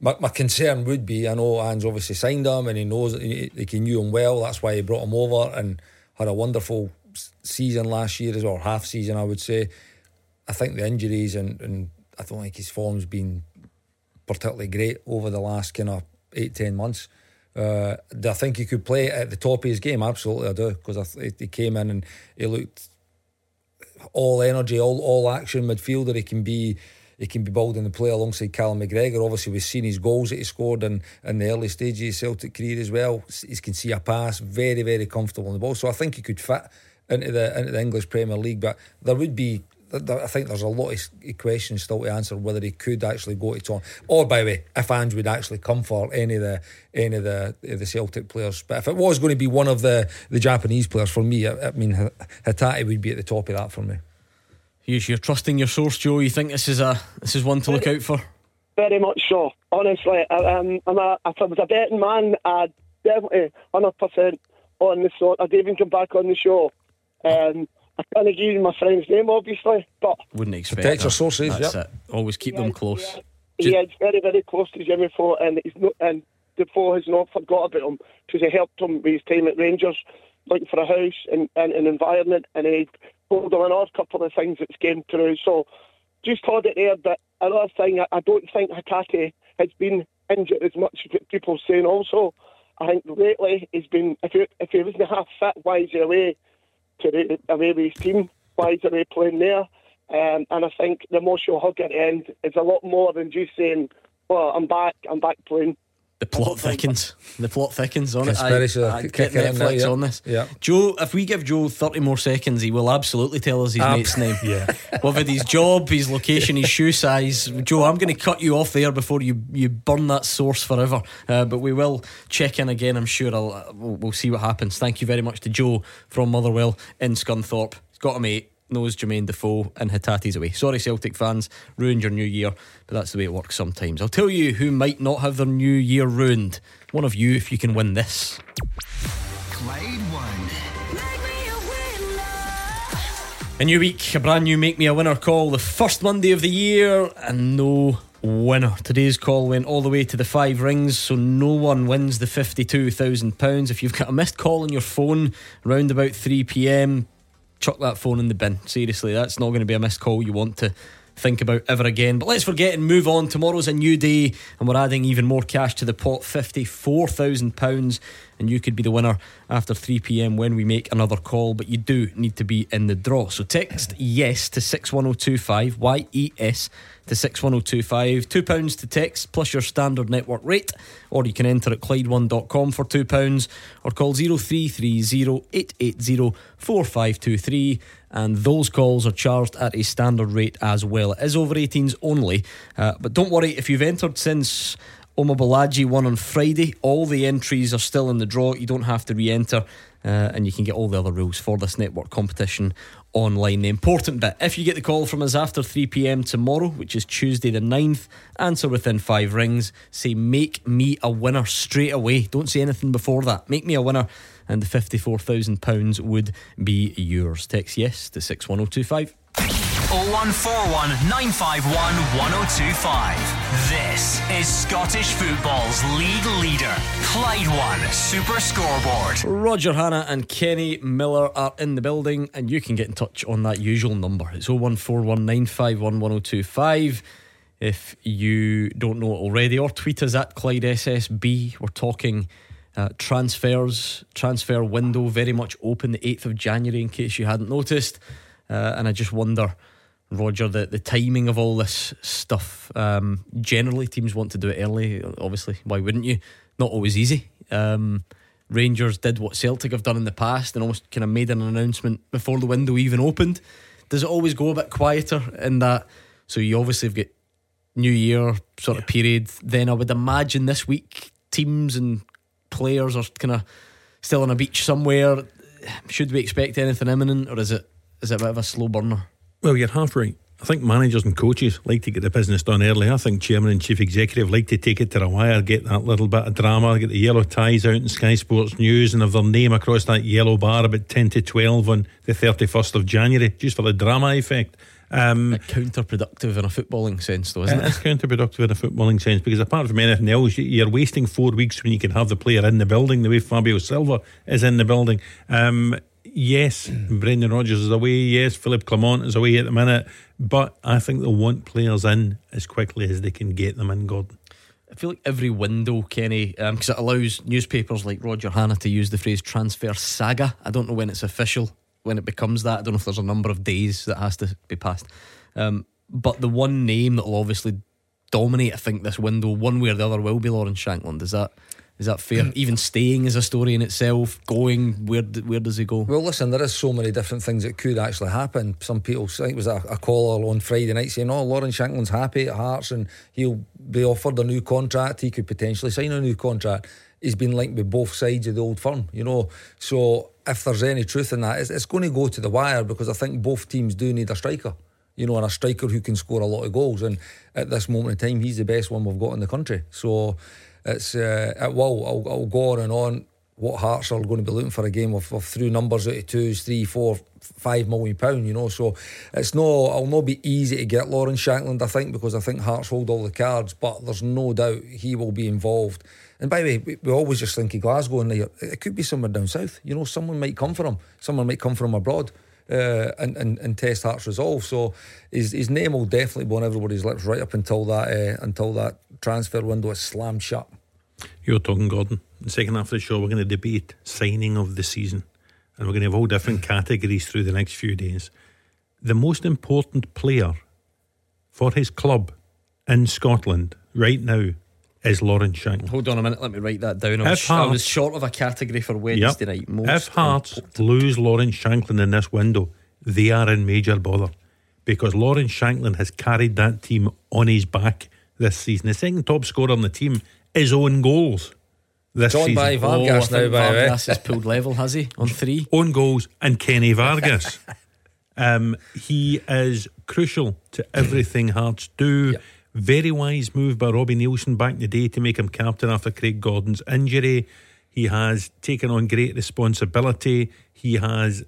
my, my concern would be I know Ange obviously signed him and he knows he, he knew him well. That's why he brought him over and had a wonderful season last year as well, half season I would say. I think the injuries and, and I don't think his form's been particularly great over the last kind of eight ten months. Uh, do I think he could play at the top of his game? Absolutely, I do because he came in and he looked all energy, all all action midfielder. He can be he can be building the play alongside Callum McGregor. Obviously, we've seen his goals that he scored in, in the early stages of his Celtic career as well. He can see a pass, very very comfortable on the ball. So I think he could fit into the into the English Premier League. But there would be. I think there's a lot of questions still to answer whether he could actually go to Tottenham, or by the way, if Ange would actually come for any of the any of the the Celtic players. But if it was going to be one of the the Japanese players for me, I, I mean Hatate would be at the top of that for me. You- You're trusting your source, Joe. You think this is a this is one to look out for? Very much so. Honestly, I, um, I'm a, if I was a betting man, I'd definitely 100% on the show. I'd even come back on the show. Um, I can't give you my friend's name, obviously, but Wouldn't expect. Protect your sources, That's yep. it. Always keep them close. he is very, very close to Jimmy Four, and he's not, and Defoe has not forgot about him because he helped him with his time at Rangers, looking for a house and, and an environment, and he pulled him another couple of things that's came through. So just hold it there. But another thing, I, I don't think Hatate has been injured as much as people are saying. Also, I think lately he's been if he, if he wasn't half fit, why is he away to the, away with his team? Why is he playing there? Um, and I think the emotional hug at the end is a lot more than just saying, "Well, I'm back, I'm back playing." The plot thickens. The plot thickens on it. I, I get in, Netflix yeah. on this. Yeah. Joe, if we give Joe 30 more seconds, he will absolutely tell us his Ab- mate's name. [laughs] Yeah. With his job, his location, his shoe size. Joe, I'm going to cut you off there before you, you burn that source forever. Uh, but we will check in again, I'm sure. I'll, uh, we'll, we'll see what happens. Thank you very much to Joe from Motherwell in Scunthorpe. He's got a mate, knows Jermaine Defoe, and Hatate's away. Sorry, Celtic fans, ruined your new year, but that's the way it works sometimes. I'll tell you who might not have their new year ruined. One of you, if you can win this. Clyde One. A new week, a brand new Make Me a Winner call, the first Monday of the year, and no winner. Today's call went all the way to the five rings, so no one wins the £52,000. If you've got a missed call on your phone around about 3 pm, chuck that phone in the bin. Seriously, that's not going to be a missed call you want to think about ever again. But let's forget and move on. Tomorrow's a new day, and we're adding even more cash to the pot £54,000. And you could be the winner after 3 pm when we make another call. But you do need to be in the draw. So text yes to 61025, Y E S to 61025. £2 to text plus your standard network rate. Or you can enter at Clyde1.com for £2 or call 0330 and those calls are charged at a standard rate as well. It is over 18s only, uh, but don't worry if you've entered since Omobalaji won on Friday. All the entries are still in the draw. You don't have to re enter, uh, and you can get all the other rules for this network competition online. The important bit if you get the call from us after 3 pm tomorrow, which is Tuesday the 9th, answer within five rings. Say, make me a winner straight away. Don't say anything before that. Make me a winner, and the £54,000 would be yours. Text yes to 61025. 0141 951 1025. This is Scottish football's league leader, Clyde One Super Scoreboard. Roger Hannah and Kenny Miller are in the building, and you can get in touch on that usual number. It's 01419511025 if you don't know it already, or tweet us at Clyde SSB. We're talking uh, transfers, transfer window very much open the 8th of January, in case you hadn't noticed. Uh, and I just wonder Roger, the, the timing of all this stuff. Um, generally, teams want to do it early. Obviously, why wouldn't you? Not always easy. Um, Rangers did what Celtic have done in the past and almost kind of made an announcement before the window even opened. Does it always go a bit quieter in that? So you obviously have got New Year sort yeah. of period. Then I would imagine this week teams and players are kind of still on a beach somewhere. Should we expect anything imminent, or is it is it a bit of a slow burner? Well, you're half right. I think managers and coaches like to get the business done early. I think chairman and chief executive like to take it to the wire, get that little bit of drama, get the yellow ties out in Sky Sports News and have their name across that yellow bar about 10 to 12 on the 31st of January, just for the drama effect. Um, counterproductive in a footballing sense, though, isn't it? It's counterproductive in a footballing sense because apart from anything else, you're wasting four weeks when you can have the player in the building the way Fabio Silva is in the building. Um, yes, [clears throat] Brendan Rodgers is away. Yes, Philippe Clement is away at the minute. But I think they'll want players in as quickly as they can get them in, Gordon. I feel like every window, Kenny, because um, it allows newspapers like Roger Hannah to use the phrase transfer saga. I don't know when it's official, when it becomes that. I don't know if there's a number of days that has to be passed. Um, but the one name that will obviously dominate, I think, this window, one way or the other, will be Lawrence Shankland. Is that is that fair? Even staying is a story in itself. Going, where where does he go? Well, listen, there is so many different things that could actually happen. Some people, I think it was a, a caller on Friday night saying, "Oh, Lawrence Shankland's happy at Hearts and he'll be offered a new contract. He could potentially sign a new contract." He's been linked with both sides of the old firm, you know. So if there's any truth in that, it's, it's going to go to the wire because I think both teams do need a striker you know, and a striker who can score a lot of goals. And at this moment in time, he's the best one we've got in the country. So it's uh, it will. I'll, I'll go on and on. What Hearts are going to be looking for a game of, of through numbers out of twos, three, four, five million pound. You know, so it's no. It'll not be easy to get Lawrence Shankland. I think because I think Hearts hold all the cards, but there's no doubt he will be involved. And by the way, we, we always just think of Glasgow, and it could be somewhere down south. You know, someone might come for him. Someone might come from abroad. Uh, and, and, and test Hearts resolve. So his, his name will definitely be on everybody's lips right up until that uh, until that transfer window is slammed shut. You're talking, Gordon. The second half of the show, we're going to debate signing of the season, and we're going to have all different categories through the next few days. The most important player for his club in Scotland right now is Lawrence Shankland. Hold on a minute, let me write that down. I was, Hearts, I was short of a category for Wednesday yep, night. Most if Hearts important. lose Lawrence Shankland in this window, they are in major bother because Lawrence Shankland has carried that team on his back this season. The second top scorer on the team his own goals. This John season. by Vargas oh, now, by Vargas has pulled level, has he? On three [laughs] own goals and Kenny Vargas. [laughs] um, he is crucial to everything Hearts do. Yep. Very wise move by Robbie Neilson back in the day to make him captain after Craig Gordon's injury. He has taken on great responsibility. He has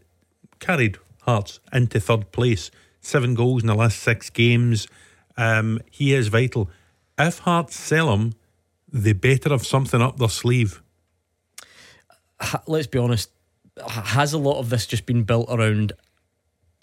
carried Hearts into third place. Seven goals in the last six games. Um, he is vital. If Hearts sell him, they better have something up their sleeve. Let's be honest. Has a lot of this just been built around?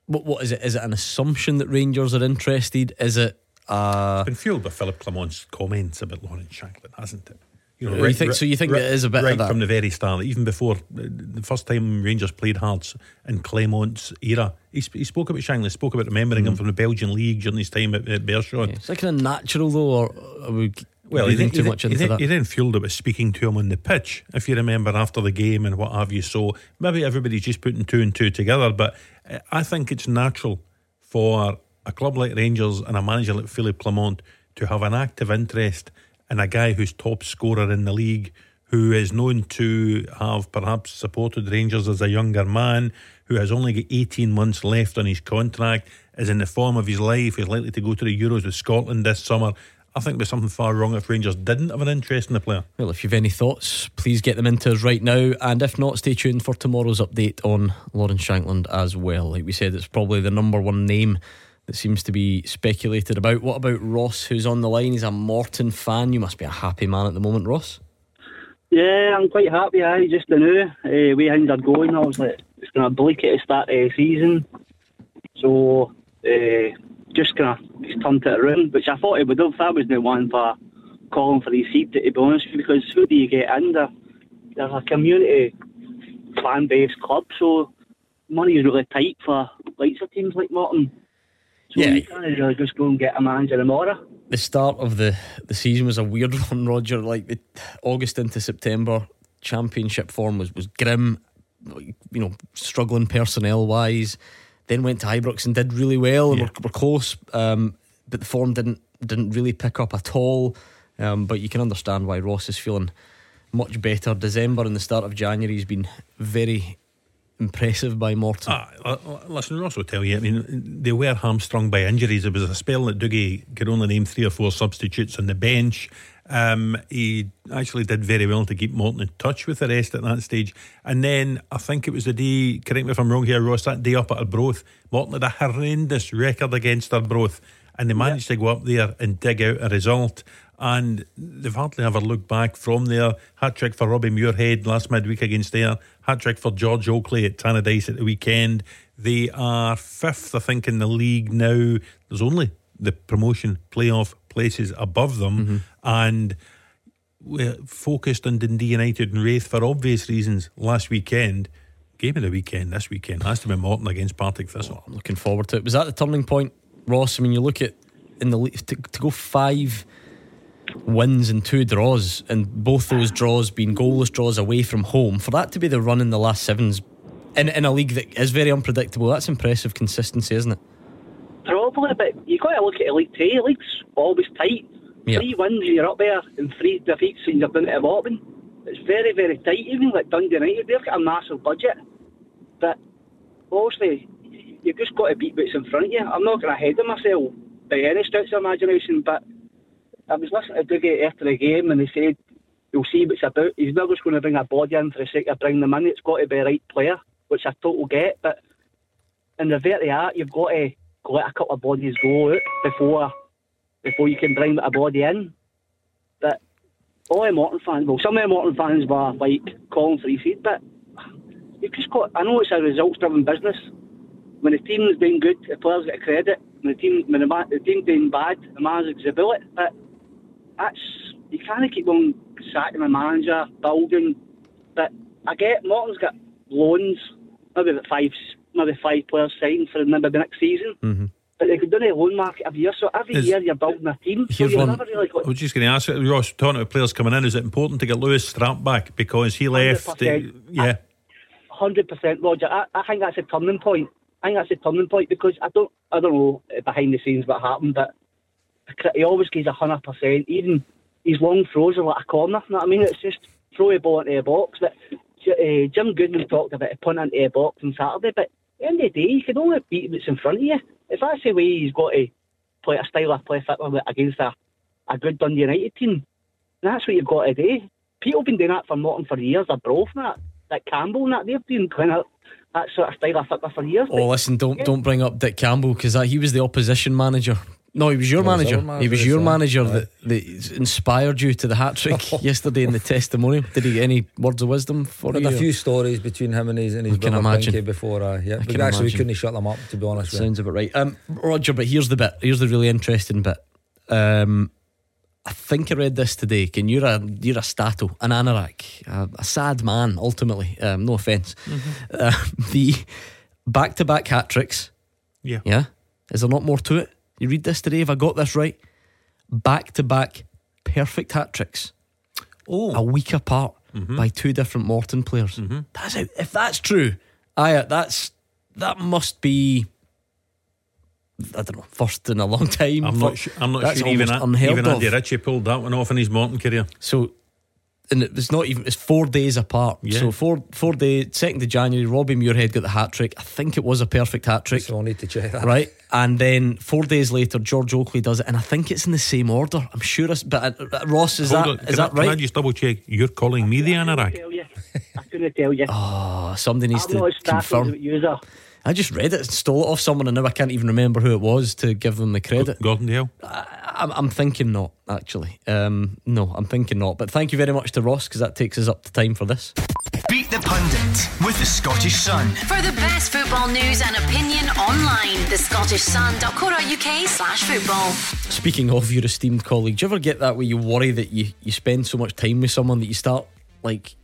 What what is it? Is it an assumption that Rangers are interested? Is it? Uh, been fueled by Philippe Clement's comments about Lawrence Shankland, hasn't it? You know, right, you think, so you think right, it is a bit right from the very start, even before the first time Rangers played Hearts in Clement's era. He, he spoke about Shankland, spoke about remembering mm. him from the Belgian league during his time at, at Beerschot. Yeah, it's like kind of natural though, or are we well, he didn't too much into he that. He then fueled it with speaking to him on the pitch, if you remember after the game and what have you. So maybe everybody's just putting two and two together, but uh, I think it's natural for a club like Rangers and a manager like Philippe Clement to have an active interest in a guy who's top scorer in the league, who is known to have perhaps supported Rangers as a younger man, who has only got 18 months left on his contract, is in the form of his life, is likely to go to the Euros with Scotland this summer. I think there's something far wrong if Rangers didn't have an interest in the player. Well, if you've any thoughts, please get them into us right now. And if not, stay tuned for tomorrow's update on Lawrence Shankland as well. Like we said, it's probably the number one name that seems to be speculated about. What about Ross, who's on the line? He's a Morton fan. You must be a happy man at the moment, Ross. Yeah, I'm quite happy. I just knew uh, way things are going. I was like, it's going to bleak at the start of the season. So, uh, just kind of just turned it around, which I thought it would have. That was the one for calling for the seat, to be honest, because who do you get in there? There's a community fan based club, so money is really tight for lights of teams like Morton. So Yeah. you can't just go and get a manager tomorrow. The start of the, the season was a weird [laughs] one, Roger. Like the August into September, championship form was, was grim, you know, struggling personnel wise. Then went to Ibrox and did really well, and Yeah. were, were close, um, but the form didn't didn't really pick up at all. Um, but you can understand why Ross is feeling much better. December and the start of January has been very impressive by Morton. Ah, listen, Ross will tell you. I mean, they were hamstrung by injuries. It was a spell that Dougie could only name three or four substitutes on the bench. Um, he actually did very well to keep Morton in touch with the rest at that stage. And then I think it was the day, correct me if I'm wrong here, Ross, that day up at Arbroath, Morton had a horrendous record against Arbroath. And they managed to go up there and dig out a result. And they've hardly ever looked back from there. Hat trick for Robbie Muirhead last midweek against there. Hat trick for George Oakley at Tannadice at the weekend. They are fifth, I think, in the league now. There's only the promotion playoff places above them. Mm-hmm. And we're focused on Dundee United and Raith for obvious reasons last weekend. Game of the weekend this weekend has to be Morton against Partick Thistle. I'm looking forward to it. Was that the turning point, Ross? I mean, you look at in the to, to go five wins and two draws, and both those draws being goalless draws away from home. For that to be the run in the last sevens in in a league that is very unpredictable, that's impressive consistency, isn't it? Probably, but you've got to look at Elite Two. League's always tight. Yeah. Three wins, you're up there, and three defeats, and you're down to the bottom. It's very, very tight. Even like Dundee United, they've got a massive budget, but obviously you've just got to beat what's in front of you. I'm not going to head of myself by any stretch of imagination, but I was listening to Dougie after the game, and he said you'll see what it's about. He's not just going to bring a body in for the sake of bringing them in. It's got to be a right player, which I total get, but in the very art, you've got to let a couple of bodies go out before before you can bring a body in. But all the Morton fans, well, some of the Morton fans were like calling for seat, but you've just got. I know it's a results-driven business. When the team's doing good, the players get a credit. When the team, when the, the team doing bad, the manager exhibit it. But that's you can't keep on sacking the manager, building. But I get Morton's got loans, maybe about five, maybe five players signed for maybe the next season. Mm-hmm. But they could do the loan market every year, so every Is- year you're building a team. So you're one- never really got. I was just going to ask you, Ross, talking about players coming in, is it important to get Lewis Strapp back because he left? uh, 100%. yeah. hundred percent, Roger. I, I think that's a turning point. I think that's a turning point because I don't, I don't know behind the scenes what happened, but he always gives a hundred percent. Even his long throws are like a corner. You know what I mean? It's just throw a ball into the box. But uh, Jim Goodwin talked about a punt into the box on Saturday. But at the end of the day, you can only beat what's in front of you. If that's the way he's got to play a style of play with- against a, a good Dundee United team, that's what you've got to do. People have been doing that for Morton for years. They're broke and that. Like Campbell and that, they've been kind of that sort of style of football for years. Oh, listen, don't don't bring up Dick Campbell because he was the opposition manager. No, he was your was manager. manager, He was your so, manager aye. that, that inspired you to the hat trick [laughs] yesterday in the testimonial. Did he get any words of wisdom for Had you? a few stories between him and his and his I brother. Pinky before. Uh, yeah, but can actually we couldn't shut them up to be honest. with. Sounds about right. Um, Roger, but here's the bit. Here's the really interesting bit. Um, I think I read this today. Can you're a you're a stato, an anorak, a, a sad man. Ultimately, um, no offense Uh, [laughs] the back to back hat tricks. Yeah. Yeah, is there not more to it? You read this today. Have I got this right? Back to back perfect hat tricks. Oh. a week apart mm-hmm. by two different Morton players. Mm-hmm. That's it. If that's true, I that's that must be I don't know, first in a long [laughs] time. I'm not. Sh- I'm not That's sure even almost a- even Andy. Ritchie pulled that one off in his Morton career. So, and it was not even. It's four days apart. Yeah. So four four day second of January. Robbie Muirhead got the hat trick. I think it was a perfect hat trick. So I'll need to check that. Right, and then four days later, George Oakley does it, and I think it's in the same order. I'm sure it's. But uh, Ross, is Hold that on, is can that I, Can I just double check? You're calling me the I anorak? I couldn't tell you. Oh, somebody needs I'm to not as staffed as confirm. user. I just read it, and stole it off someone, and now I can't even remember who it was to give them the credit. Gordon Gordondale. I'm, I'm thinking not, actually. Um, no, I'm thinking not. But thank you very much to Ross because that takes us up to time for this. Beat the Pundit with the Scottish Sun. For the best football news and opinion online, thescottishsun.co.uk slash football. Speaking of your esteemed colleague, do you ever get that where you worry that you, you spend so much time with someone that you start like?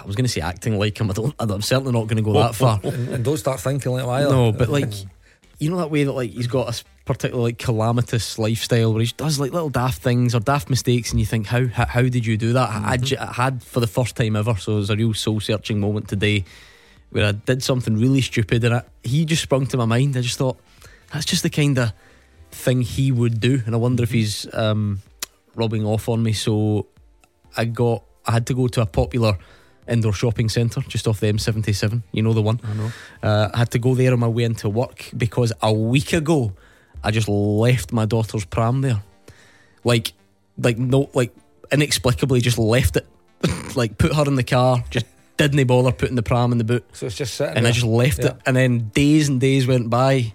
I was going to say acting like him. I don't. I'm certainly not going to go that far. And, [laughs] and don't start thinking like him either. No, but like, you know that way that like he's got a s- particular like calamitous lifestyle where he does like little daft things or daft mistakes, and you think, how how, how did you do that? I, j- I had for the first time ever, so it was a real soul searching moment today where I did something really stupid, and I, he just sprung to my mind. I just thought that's just the kind of thing he would do, and I wonder if he's um, rubbing off on me. So I got I had to go to a popular indoor shopping centre just off the M77. You know the one. I know. Uh, I had to go there on my way into work because a week ago I just left my daughter's pram there, like, like no, like inexplicably just left it, [laughs] like put her in the car, just didn't bother putting the pram in the boot, So it's just sitting and I just left Yeah. it. And then days and days went by,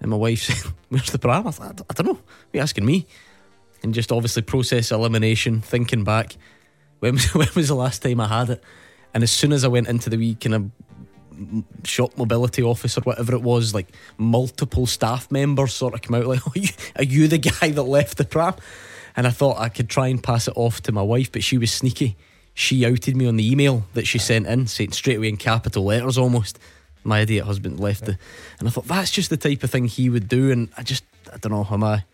and my wife [laughs] said, "Where's the pram?" I thought, "I don't know. What are you asking me?" And just obviously process elimination, thinking back, when was [laughs] when was the last time I had it? And as soon as I went into the wee kind of shop mobility office or whatever it was, like multiple staff members sort of come out like, [laughs] "Oh, are you the guy that left the pram?" And I thought I could try and pass it off to my wife, but she was sneaky. She outed me on the email that she sent in, saying straight away in capital letters almost. My idiot husband left the, and I thought that's just the type of thing he would do. And I just, I don't know, am I,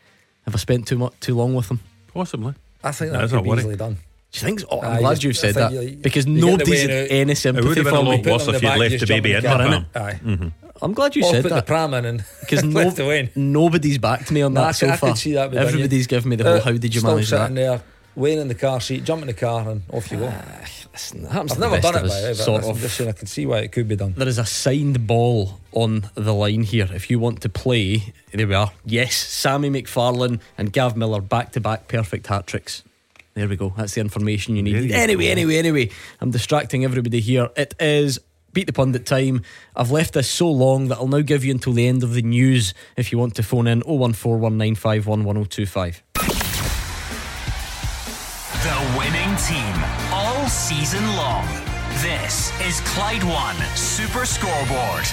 have I spent too much, too long with him? Possibly. I think No, that that's could not be worry. easily done. Do you think? so? Oh, I'm Aye, glad you've said that you- because you get the nobody's way out. any It would have been for a lot me. Worse if you'd left the baby in jump the in pram. the. Aye. Mm-hmm. I'm glad you Or said put the that pram in and [laughs] because no, nobody's backed me on No, that I so could- I far. could see that. Everybody's given me the whole. Uh, How did you still manage sitting that? there, Wayne in the car seat, jump in the car, and off you go. Ah, listen, I've never done it, by us, the way, but sort I'm of. just saying I can see why it could be done. There is a signed ball on the line here. If you want to play, there we are. Yes, Sammy McFarlane and Gav Miller back to back perfect hat tricks. There we go. That's the information you need. you Anyway, go. anyway, anyway. I'm distracting everybody here. It is beat the pundit time. I've left this so long that I'll now give you until the end of the news if you want to phone in 01419511025. The winning team all season long. This is Clyde One Super Scoreboard.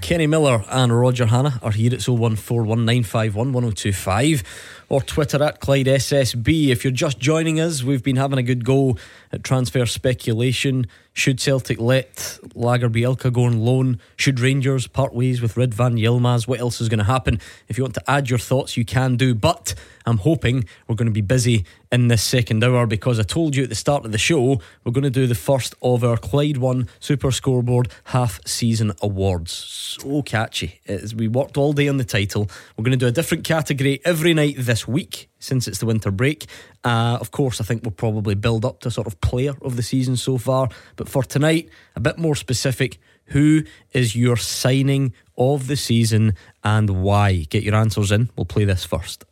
Kenny Miller and Roger Hannah are here at 01419511025 or Twitter at Clyde SSB. If you're just joining us, we've been having a good go at transfer speculation. Should Celtic let Lagerbielke go on loan? Should Rangers part ways with Ridvan Yilmaz? What else is going to happen? If you want to add your thoughts, you can do. But I'm hoping we're going to be busy in this second hour because I told you at the start of the show we're going to do the first of our Clyde One Super Scoreboard half season awards. So catchy. As we worked all day on the title, we're going to do a different category every night this week since it's the winter break. Uh, of course, I think we'll probably build up to sort of player of the season so far. But for tonight, a bit more specific. Who is your signing of the season and why? Get your answers in. We'll play this first.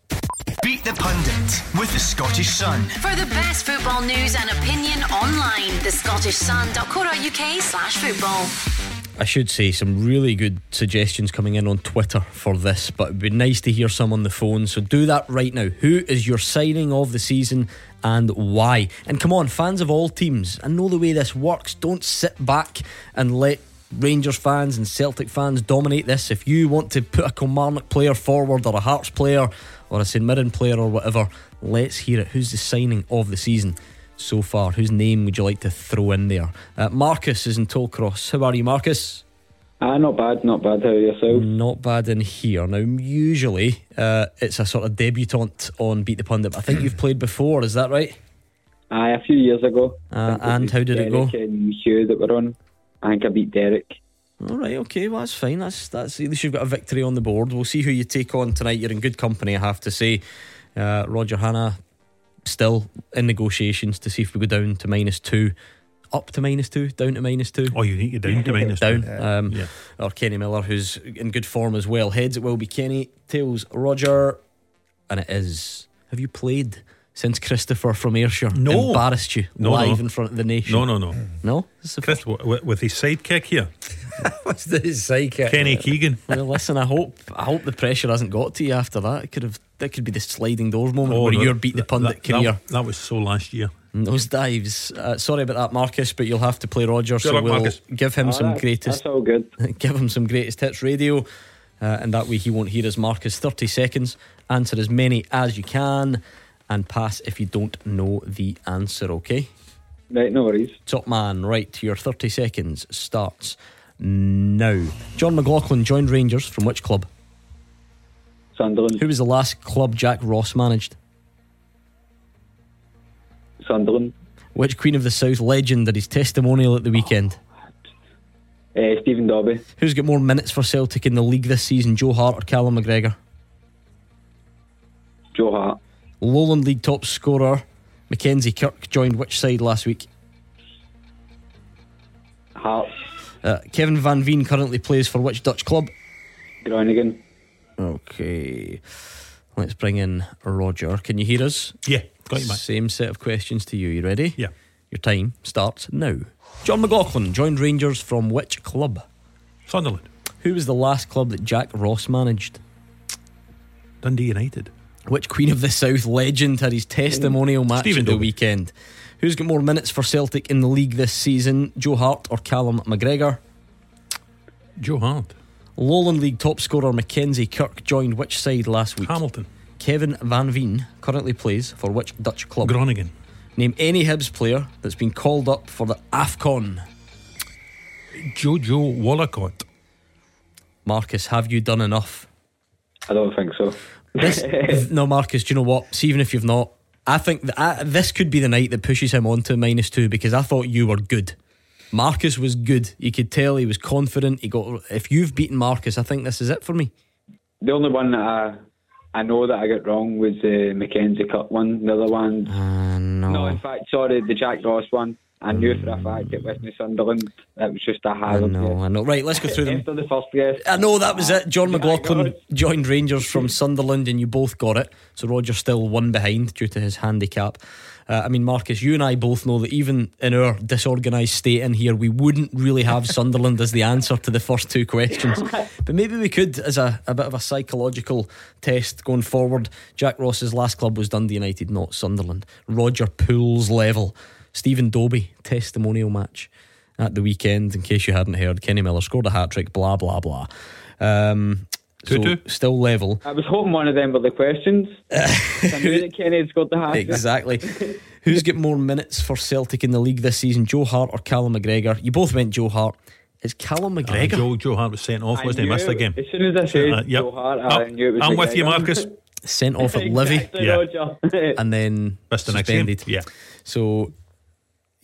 Beat the Pundit with the Scottish Sun. For the best football news and opinion online, thescottishsun.co.uk slash football. I should say some really good suggestions coming in on Twitter for this, but it'd be nice to hear some on the phone. So do that right now. Who is your signing of the season and why? And come on, fans of all teams, I know the way this works. Don't sit back and let Rangers fans and Celtic fans dominate this. If you want to put a Kilmarnock player forward or a Hearts player or a St Mirren player or whatever, let's hear it. Who's the signing of the season? So far, whose name would you like to throw in there? Uh, Marcus is in Tollcross. How are you, Marcus? Ah, not bad, not bad. How are yourself? Not bad in here. Now, usually uh, it's a sort of debutante on Beat the Pundit. but I think you've played before, is that right? Aye, a few years ago. Uh, and how did it go? Derek and Hugh that were on. I think I beat Derek. All right, okay, well that's fine. That's that's at least you've got a victory on the board. We'll see who you take on tonight. You're in good company, I have to say. Uh, Roger Hannah still in negotiations to see if we go down to minus two, up to minus two, down to minus two. Oh, you need to down to minus down. two. Um, Yeah. Or Kenny Miller, who's in good form as well. Heads it will be Kenny. Tails Roger, and it is. Have you played since Christopher from Ayrshire No. embarrassed you No, live no. in front of the nation? No, no, no. no. This the Chris, w- w- with his sidekick here, [laughs] What's the psychic? Kenny Keegan. Well, listen. I hope I hope the pressure hasn't got to you after that. It could have. That could be the sliding doors moment where Oh, no, you're beat the that- pundit that, career. That, that was so last year. Those dives. Uh, sorry about that, Marcus, but you'll have to play Roger. so luck, we'll Marcus. give him Oh, some that's- greatest. That's all good. [laughs] give him some greatest hits radio, uh, and that way he won't hear us. Marcus, thirty seconds. Answer as many as you can, and pass if you don't know the answer. Okay. Right, no worries. Top man, right, your 30 seconds starts now. John McLaughlin joined Rangers from which club? Sunderland. Who was the last club Jack Ross managed? Sunderland. Which Queen of the South legend did his testimonial at the weekend? Uh, Stephen Dobbie. Who's got more minutes for Celtic in the league this season, Joe Hart or Callum McGregor? Joe Hart. Lowland League top scorer Mackenzie Kirk joined which side last week? Hart. Uh, Kevin Van Veen currently plays for which Dutch club? Groningen. Okay. Let's bring in Roger. Can you hear us? Yeah, got you, mate. Same set of questions to you. You ready? Yeah. Your time starts now. John McLaughlin joined Rangers from which club? Sunderland. Who was the last club that Jack Ross managed? Dundee United. Which Queen of the South legend had his testimonial match Stephen at the Dobbie. weekend? Who's got more minutes for Celtic in the league this season, Joe Hart or Callum McGregor? Joe Hart. Lowland League top scorer Mackenzie Kirk joined which side last week? Hamilton. Kevin Van Veen currently plays for which Dutch club? Groningen. Name any Hibs player that's been called up for the AFCON. Jojo Wollacott. Marcus, have you done enough? I don't think so. This, [laughs] no, Marcus, do you know what? See, even if you've not, I think that I, this could be the night that pushes him on to minus two because I thought you were good. Marcus was good. You could tell he was confident. He got. If you've beaten Marcus, I think this is it for me. The only one that I, I know that I got wrong was the Mackenzie Cup one. The other one. Uh, no. No, in fact, sorry, the Jack Ross one. I knew for a fact it wasn't Sunderland. It was just a I hazard. know, I know. Right, let's go through them. After the first guess. I know that was it. John McLaughlin joined Rangers from Sunderland, and you both got it. So Roger still one behind due to his handicap. Uh, I mean, Marcus, you and I both know that even in our disorganised state in here, we wouldn't really have [laughs] Sunderland as the answer to the first two questions. [laughs] But maybe we could, as a, a bit of a psychological test going forward. Jack Ross's last club was Dundee United, not Sunderland. Roger Poole's level. Stephen Dobbie, testimonial match at the weekend. In case you hadn't heard, Kenny Miller scored a hat trick, blah, blah, blah. Um, so 2-2. still level. I was hoping one of them were the questions. [laughs] I knew that Kenny had scored the hat. Exactly. [laughs] Who's got more minutes for Celtic in the league this season, Joe Hart or Callum McGregor? You both went Joe Hart. It's Callum Uh, McGregor. Joe, Joe Hart was sent off, wasn't he? knew Missed the game. As soon as I said Uh, yep. Joe Hart, I Oh, knew it was I'm the with you. Marcus. Sent off at Livy [laughs] Yeah. And then Missed the next game. suspended. Yeah. So,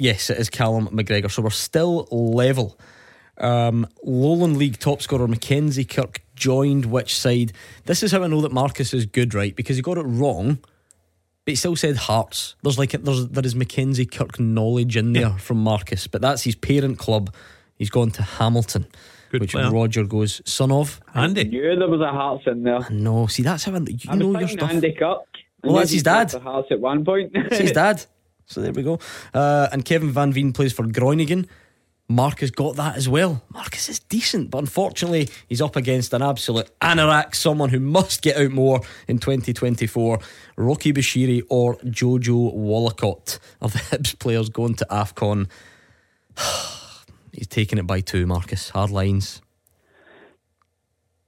yes, it is Callum McGregor. So we're still level. Um, Lowland League top scorer Mackenzie Kirk joined which side? This is how I know that Marcus is good, right? Because he got it wrong, but he still said Hearts. There's like there's there is Mackenzie Kirk knowledge in there from Marcus, but that's his parent club. He's gone to Hamilton, Good which player. Roger goes son of. Andy. knew there was a Hearts in there. No, see that's how I, you I know your thinking stuff. Andy Kirk. Well, that's his dad. scored for Hearts at one point. It's his dad. [laughs] So there we go. Uh, and Kevin Van Veen plays for Groningen. Marcus got that as well. Marcus is decent, but unfortunately, he's up against an absolute anorak, someone who must get out more in 2024. Rocky Bushiri or Jojo Wollacott are the [laughs] Hibs players going to AFCON. [sighs] he's taking it by two, Marcus. Hard lines.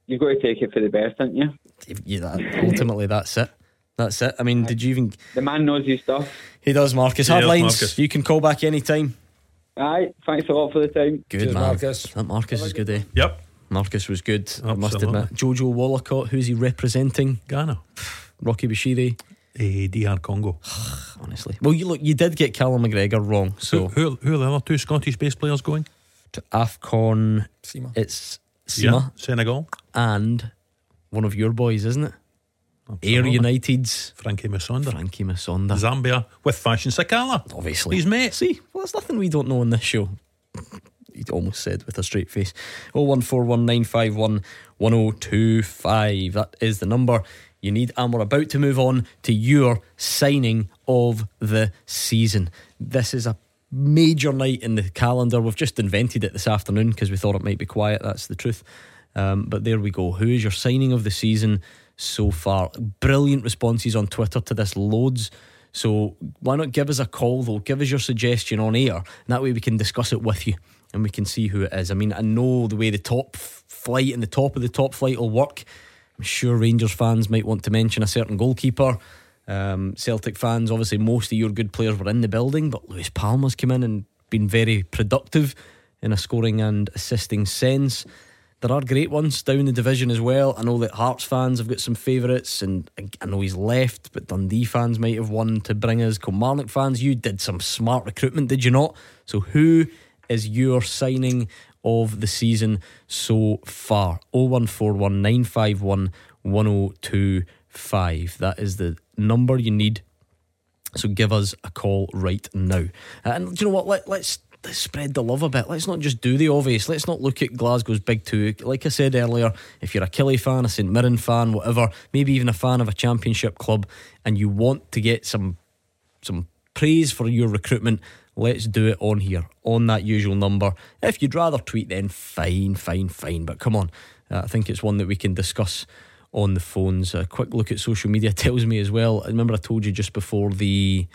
You've got to take it for the best, haven't you? Yeah, that, ultimately, that's it. That's it. I mean, did you even. The man knows his stuff. He does, Marcus. He Hard does, lines. Marcus. You can call back anytime. Aye, thanks a lot for the time. Good Cheers, man. Marcus. That Marcus is good, eh? Yep. Marcus was good, I must admit. Jojo Wollacott, who's he representing? Ghana. Rocky Bushiri, Eh, DR Congo. [sighs] honestly. Well, you look, you did get Callum McGregor wrong, so Who, who, who are the other two Scottish bass players going? to AFCON. Sima. It's Yeah, Senegal. and one of your boys, isn't it? Ayr Absolutely. United's Frankie Musonda. Frankie Musonda. Zambia with Fashion Sakala. Obviously. He's mate. See, well, there's nothing we don't know in this show. He almost said with a straight face. 01419511025. That is the number you need. And we're about to move on to your signing of the season. This is a major night in the calendar. We've just invented it this afternoon because we thought it might be quiet. That's the truth. Um, but there we go. Who is your signing of the season so far? Brilliant responses on Twitter to this, loads. So why not give us a call though? Give us your suggestion on air, and that way we can discuss it with you and we can see who it is. I mean, I know the way the top flight and the top of the top flight will work. I'm sure Rangers fans might want to mention a certain goalkeeper. Um, Celtic fans, obviously, most of your good players were in the building, but Luis Palma's come in and been very productive in a scoring and assisting sense. There are great ones down the division as well. I know that Hearts fans have got some favourites, and I know he's left, but Dundee fans might have one to bring us. Kilmarnock fans, you did some smart recruitment, did you not? So, who is your signing of the season so far? 0141 951 1025. That is the number you need. So give us a call right now. Uh, and do you know what? Let, let's, let's spread the love a bit. Let's not just do the obvious. Let's not look at Glasgow's big two. Like I said earlier, if you're a Killie fan, a St Mirren fan, whatever, maybe even a fan of a championship club, and you want to get some some praise for your recruitment, let's do it on here, on that usual number. If you'd rather tweet, then fine, fine, fine. But come on, uh, I think it's one that we can discuss on the phones. A quick look at social media [laughs] tells me as well. I remember I told you just before the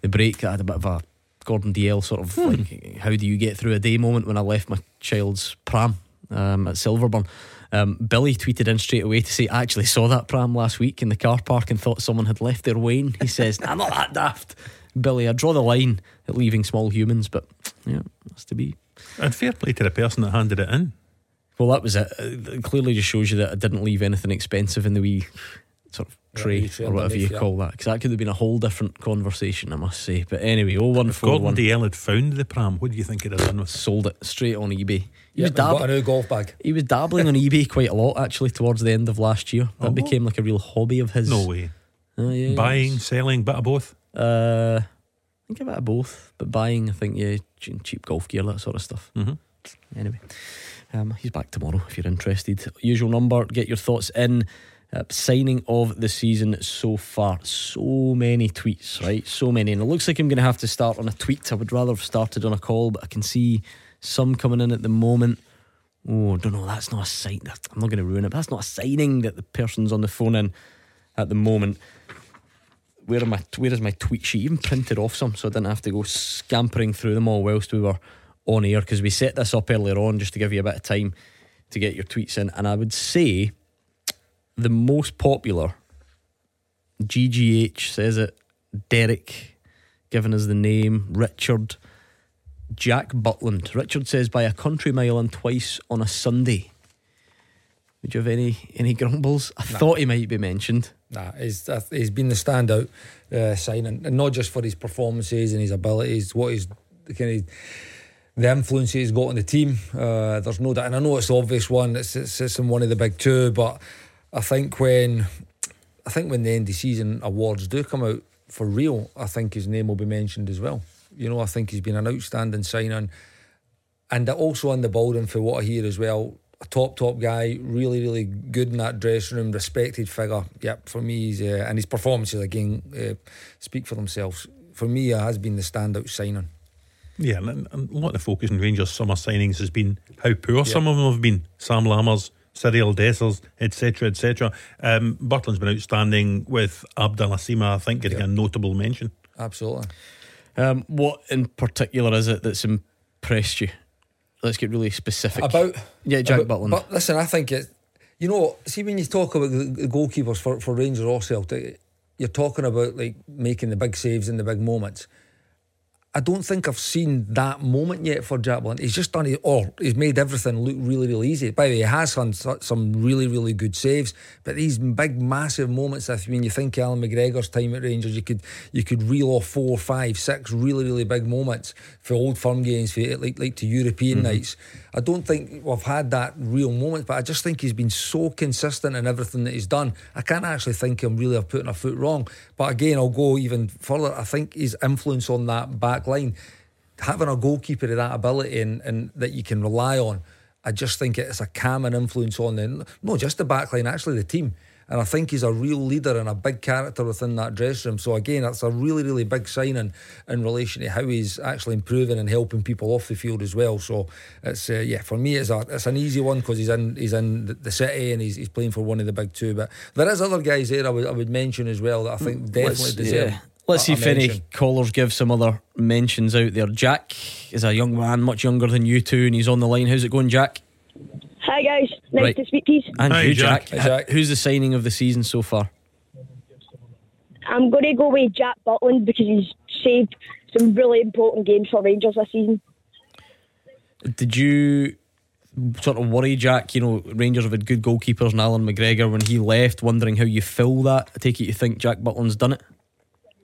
the break, I had a bit of a Gordon Dalziel sort of like, how do you get through a day moment when I left my child's pram um, at Silverburn. Um, Billy tweeted in straight away to say, I actually saw that pram last week in the car park and thought someone had left their Wayne. He says, nah, I'm not that daft. Billy, I draw the line at leaving small humans, but yeah, that's to be. And fair play to the person that handed it in. Well, that was it. It clearly just shows you that I didn't leave anything expensive in the wee sort of tray or whatever you call that, because that could have been a whole different conversation, I must say. But anyway, If Gordon 0141 Dalziel had found the pram, what do you think he'd have done with it? sold it straight on eBay. He, Yeah, was we've got a new golf bag. he was dabbling on eBay quite a lot actually towards the end of last year. That Oh. became like a real hobby of his. No way. Uh, yeah, Buying, selling, bit of both. Uh, I think a bit of both, but buying, I think, yeah, cheap golf gear, that sort of stuff. hmm Anyway, um, he's back tomorrow if you're interested. Usual number, get your thoughts in. Uh, signing of the season so far. So many tweets, right? So many. And it looks like I'm going to have to start on a tweet. I would rather have started on a call, but I can see some coming in at the moment. Oh, I don't know. That's not a sign. I'm not going to ruin it. That's not a signing that the person's on the phone in at the moment. Where am I? Where is my tweet sheet? Even printed off some, so I didn't have to go scampering through them all whilst we were on air because we set this up earlier on just to give you a bit of time to get your tweets in. And I would say the most popular GGH says it. Derek giving us the name Richard Jack Butland. Richard says by a country mile and twice on a Sunday. Would you have any any grumbles? I thought he might be mentioned. Nah, he's uh, he's been the standout uh, signing, and not just for his performances and his abilities, what he's the kind of the influence he's got on the team. Uh, there's no doubt, and I know it's the obvious one. It's, it's it's in one of the big two, but I think when I think when the end of season awards do come out for real, I think his name will be mentioned as well. You know, I think he's been an outstanding signing, and also on the building for what I hear as well. A top top guy, really really good in that dressing room, respected figure. Yep, for me, he's, uh, and his performances again uh, speak for themselves. For me, it has been the standout signing. Yeah, and, and a lot of the focus in Rangers summer signings has been how poor some of them have been. Sam Lammers, Cyril Dessers, etc., etc. Um, Butland's been outstanding with Abdallah Sima, I think, getting Yeah. a notable mention. Absolutely. Um, what in particular is it that's impressed you? Let's get really specific. About yeah, Jack about- Butland. But listen, I think it. You know, see when you talk about the, the goalkeepers for, for Rangers or Celtic, you're talking about like making the big saves in the big moments. I don't think I've seen that moment yet for Jack Butland. He's just done it, or he's made everything look really, really easy. By the way, he has done some really, really good saves, but these big, massive moments. If when you think Allan McGregor's time at Rangers, you could you could reel off four, five, six really, really big moments for old firm games, for like like to European mm-hmm. nights. I don't think we've had that real moment, but I just think he's been so consistent in everything that he's done. I can't actually think him really have putting a foot wrong. But again, I'll go even further. I think his influence on that back line, having a goalkeeper of that ability and, and that you can rely on, I just think it's a calming influence on the not just the back line, actually the team. And I think he's a real leader and a big character within that dressing room. So again, that's a really, really big sign in, in relation to how he's actually improving and helping people off the field as well. So it's uh, yeah, for me, it's a it's an easy one because he's in he's in the, the city and he's, he's playing for one of the big two. But there is other guys there I would I would mention as well that I think definitely Let's- deserve. yeah. Let's see a- a if any callers give some other mentions out there. Jack is a young man, much younger than you two, and he's on the line. How's it going, Jack? Hi guys, nice Right. to speak to you. And Hi, you, Jack. Jack. Hi, Jack. Who's the signing of the season so far? I'm going to go with Jack Butland because he's saved some really important games for Rangers this season. Did you sort of worry, Jack? You know, Rangers have had good goalkeepers and Allan McGregor when he left, wondering how you fill that. I take it you think Jack Butland's done it?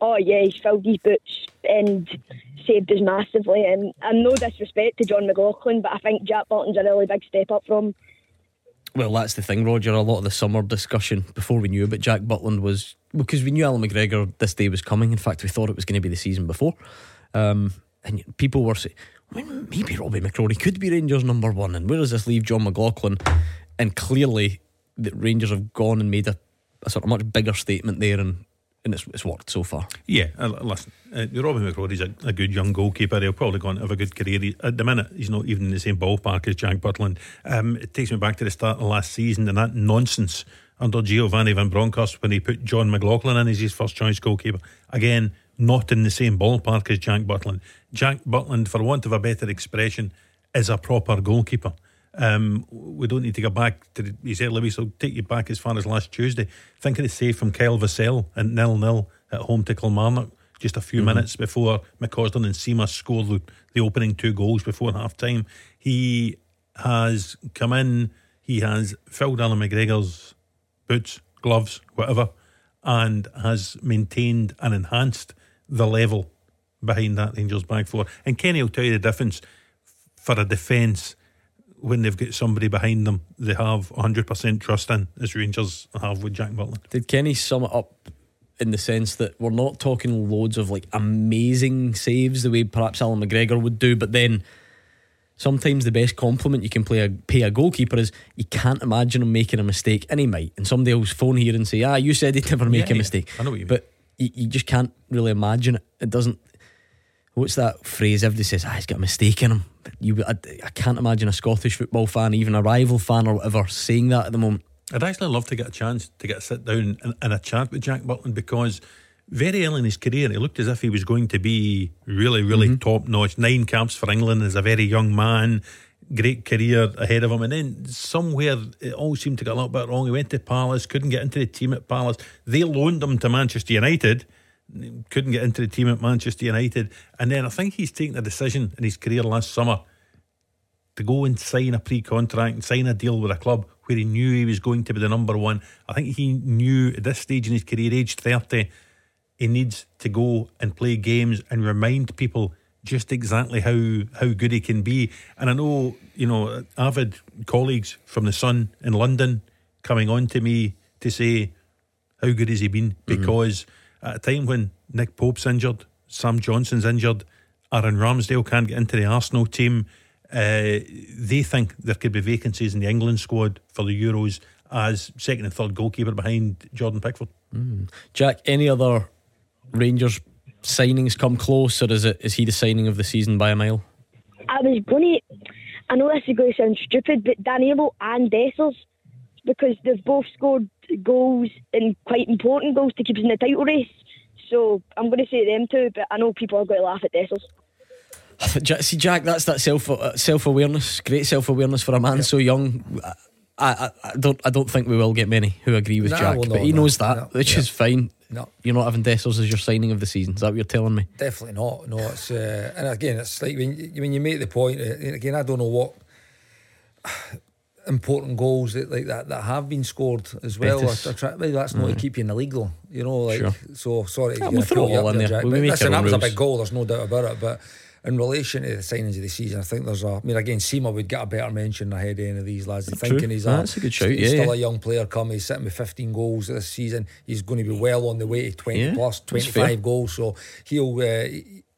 Oh yeah, he's filled his boots and saved us massively. And and no disrespect to Jon McLaughlin, but I think Jack Butland's a really big step up from. Well, that's the thing, Roger. A lot of the summer discussion before we knew about Jack Butland was because we knew Allan McGregor this day was coming. In fact, we thought it was going to be the season before. Um, and people were saying, well, maybe Robby McCrorie could be Rangers number one. And where does this leave Jon McLaughlin? And clearly, the Rangers have gone and made a, a sort of much bigger statement there, and, and it's, it's worked so far. Yeah, uh, listen, uh, Robby McCrorie's a, a good young goalkeeper. He'll probably go on to have a good career. He, at the minute, he's not even in the same ballpark as Jack Butland. Um, it takes me back to the start of last season and that nonsense under Giovanni Van Bronckhorst when he put Jon McLaughlin in as his first choice goalkeeper. Again, not in the same ballpark as Jack Butland. Jack Butland, for want of a better expression, is a proper goalkeeper. Um, we don't need to go back to the, his early weeks. I'll take you back as far as last Tuesday. Think of the save from Kyle Vassell and nil nil at home to Kilmarnock just a few minutes before McCausland and Seamus scored the, the opening two goals before half time. He has come in, he has filled Allan McGregor's boots, gloves, whatever, and has maintained and enhanced the level behind that Rangers back four. And Kenny will tell you the difference for a defence when they've got somebody behind them they have 100% trust in, as Rangers have with Jack Butland. Did Kenny sum it up in the sense that we're not talking loads of like amazing saves the way perhaps Allan McGregor would do, but then sometimes the best compliment you can play a, pay a goalkeeper is you can't imagine him making a mistake, and he might. And somebody will phone here and say, "Ah, you said he'd never make Yeah, a yeah. mistake." I know what you mean. but you, you just can't really imagine it. It doesn't. What's that phrase? Everybody says, "Ah, he's got a mistake in him." You, I, I can't imagine a Scottish football fan, even a rival fan or whatever, saying that at the moment. I'd actually love to get a chance to get a sit down and, and a chat with Jack Butland because very early in his career, he looked as if he was going to be really, really mm-hmm. top notch. Nine caps for England as a very young man, great career ahead of him. And then somewhere it all seemed to get a little bit wrong. He went to Palace, couldn't get into the team at Palace. They loaned him to Manchester United. Couldn't get into the team at Manchester United. And then I think he's taken a decision in his career last summer to go and sign a pre contract and sign a deal with a club where he knew he was going to be the number one. I think he knew at this stage in his career, age 30, he needs to go and play games and remind people just exactly how, how good he can be. And I know, you know, avid colleagues from the Sun in London coming on to me to say, how good has he been? Mm-hmm. Because at a time when Nick Pope's injured, Sam Johnstone's injured, Aaron Ramsdale can't get into the Arsenal team, uh, they think there could be vacancies in the England squad for the Euros as second and third goalkeeper behind Jordan Pickford. Jack, any other Rangers signings come close, or is it is he the signing of the season by a mile? I was going to. I know this is going to sound stupid, but Danilo and Dessers, because they've both scored goals and quite important goals to keep us in the title race. So I'm going to say them two, but I know people are going to laugh at Dessers. [laughs] Ja- See, Jack, that's that self uh, self awareness. Great self awareness for a man so young. I, I, I don't I don't think we will get many who agree with No, Jack, well, but he no, knows that, no, which yeah. is fine. No. You're not having Dessers as your signing of the season. Is that what you're telling me? Definitely not. No, it's uh, and again, it's like when you, when you make the point. uh, Again, I don't know what important goals that like that that have been scored as well. I, I try, well, that's not to Mm. keep you in the league though. You know, like Sure. so. Sorry, Yeah, to we'll throw it all in there. Jack, We'll listen, that was a big goal. There's no doubt about it. But in relation to the signings of the season, I think there's a. I mean, again, Sima would get a better mention ahead of any of these lads. True. Thinking he's Ah, a, that's a good shout, He's yeah, still yeah. a young player. Come, he's sitting with 15 goals this season. He's going to be well on the way to 20 Yeah, plus, that's fair. 25 goals. So he'll. Uh,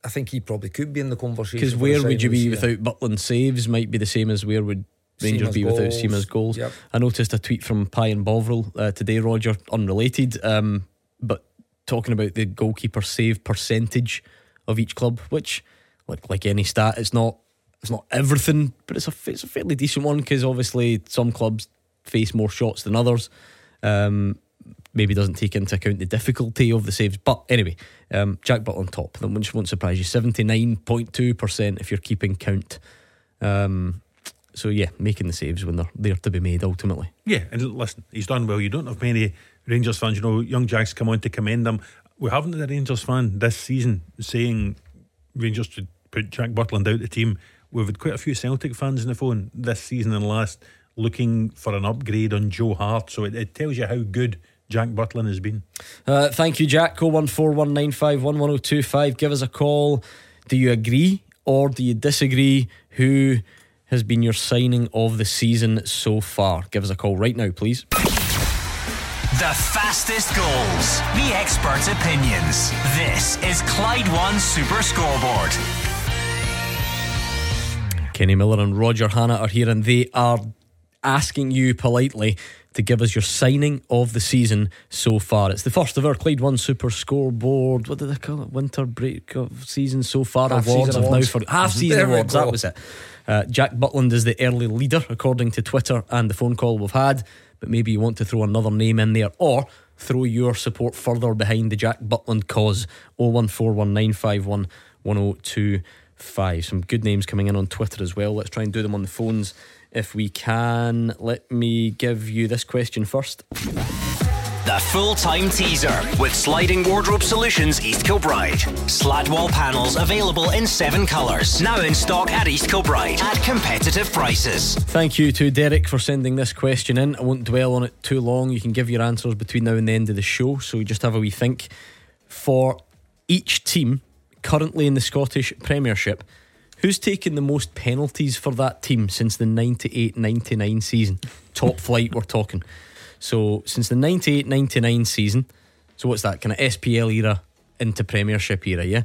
I think he probably could be in the conversation. Because where would you be without Butland saves? Might be the same as where would Rangers be without. Sima's goals. Yep. I noticed a tweet from Pie and Bovril uh, today, Roger, unrelated, um, but talking about the goalkeeper save percentage of each club, which, like like any stat, it's not it's not everything, but it's a it's a fairly decent one because obviously some clubs face more shots than others. Um, maybe doesn't take into account the difficulty of the saves. But anyway, um, Jack Butland top, that which won't surprise you. Seventy nine point two percent if you're keeping count. Um, so yeah, making the saves when they're there to be made ultimately. Yeah, and listen, he's done well. You don't have many Rangers fans. You know, young Jack's come on to commend him. We haven't had a Rangers fan this season saying Rangers should put Jack Butland out the team. We've had quite a few Celtic fans on the phone this season and last looking for an upgrade on Joe Hart. So it, it tells you how good Jack Butland has been. Uh, thank you, Jack. Call one four one nine five one one zero two five. Give us a call. Do you agree or do you disagree? Who has been your signing of the season so far? Give us a call right now, please. The fastest goals, the experts' opinions. This is Clyde One Super Scoreboard. Kenny Miller and Roger Hannah are here, and they are asking you politely to give us your signing of the season so far. It's the first of our Clyde One Super Scoreboard. What did they call it? Winter break of season so far Half awards. season awards. now for half season [laughs] There awards. That was it. Uh, Jack Butland is the early leader according to Twitter and the phone call we've had. But maybe you want to throw another name in there or throw your support further behind the Jack Butland cause. 0141951 1025. Some good names coming in on Twitter as well. Let's try and do them on the phones if we can. Let me give you this question first. The full time teaser with Sliding Wardrobe Solutions East Kilbride. Slat wall panels available in seven colours. Now in stock at East Kilbride at competitive prices. Thank you to Derek for sending this question in. I won't dwell on it too long. You can give your answers between now and the end of the show. So we just have a wee think. For each team currently in the Scottish Premiership, who's taken the most penalties for that team since the 98 99 season? Top flight, we're talking. So since the 98 99 season, so what's that kind of SPL era into Premiership era, yeah?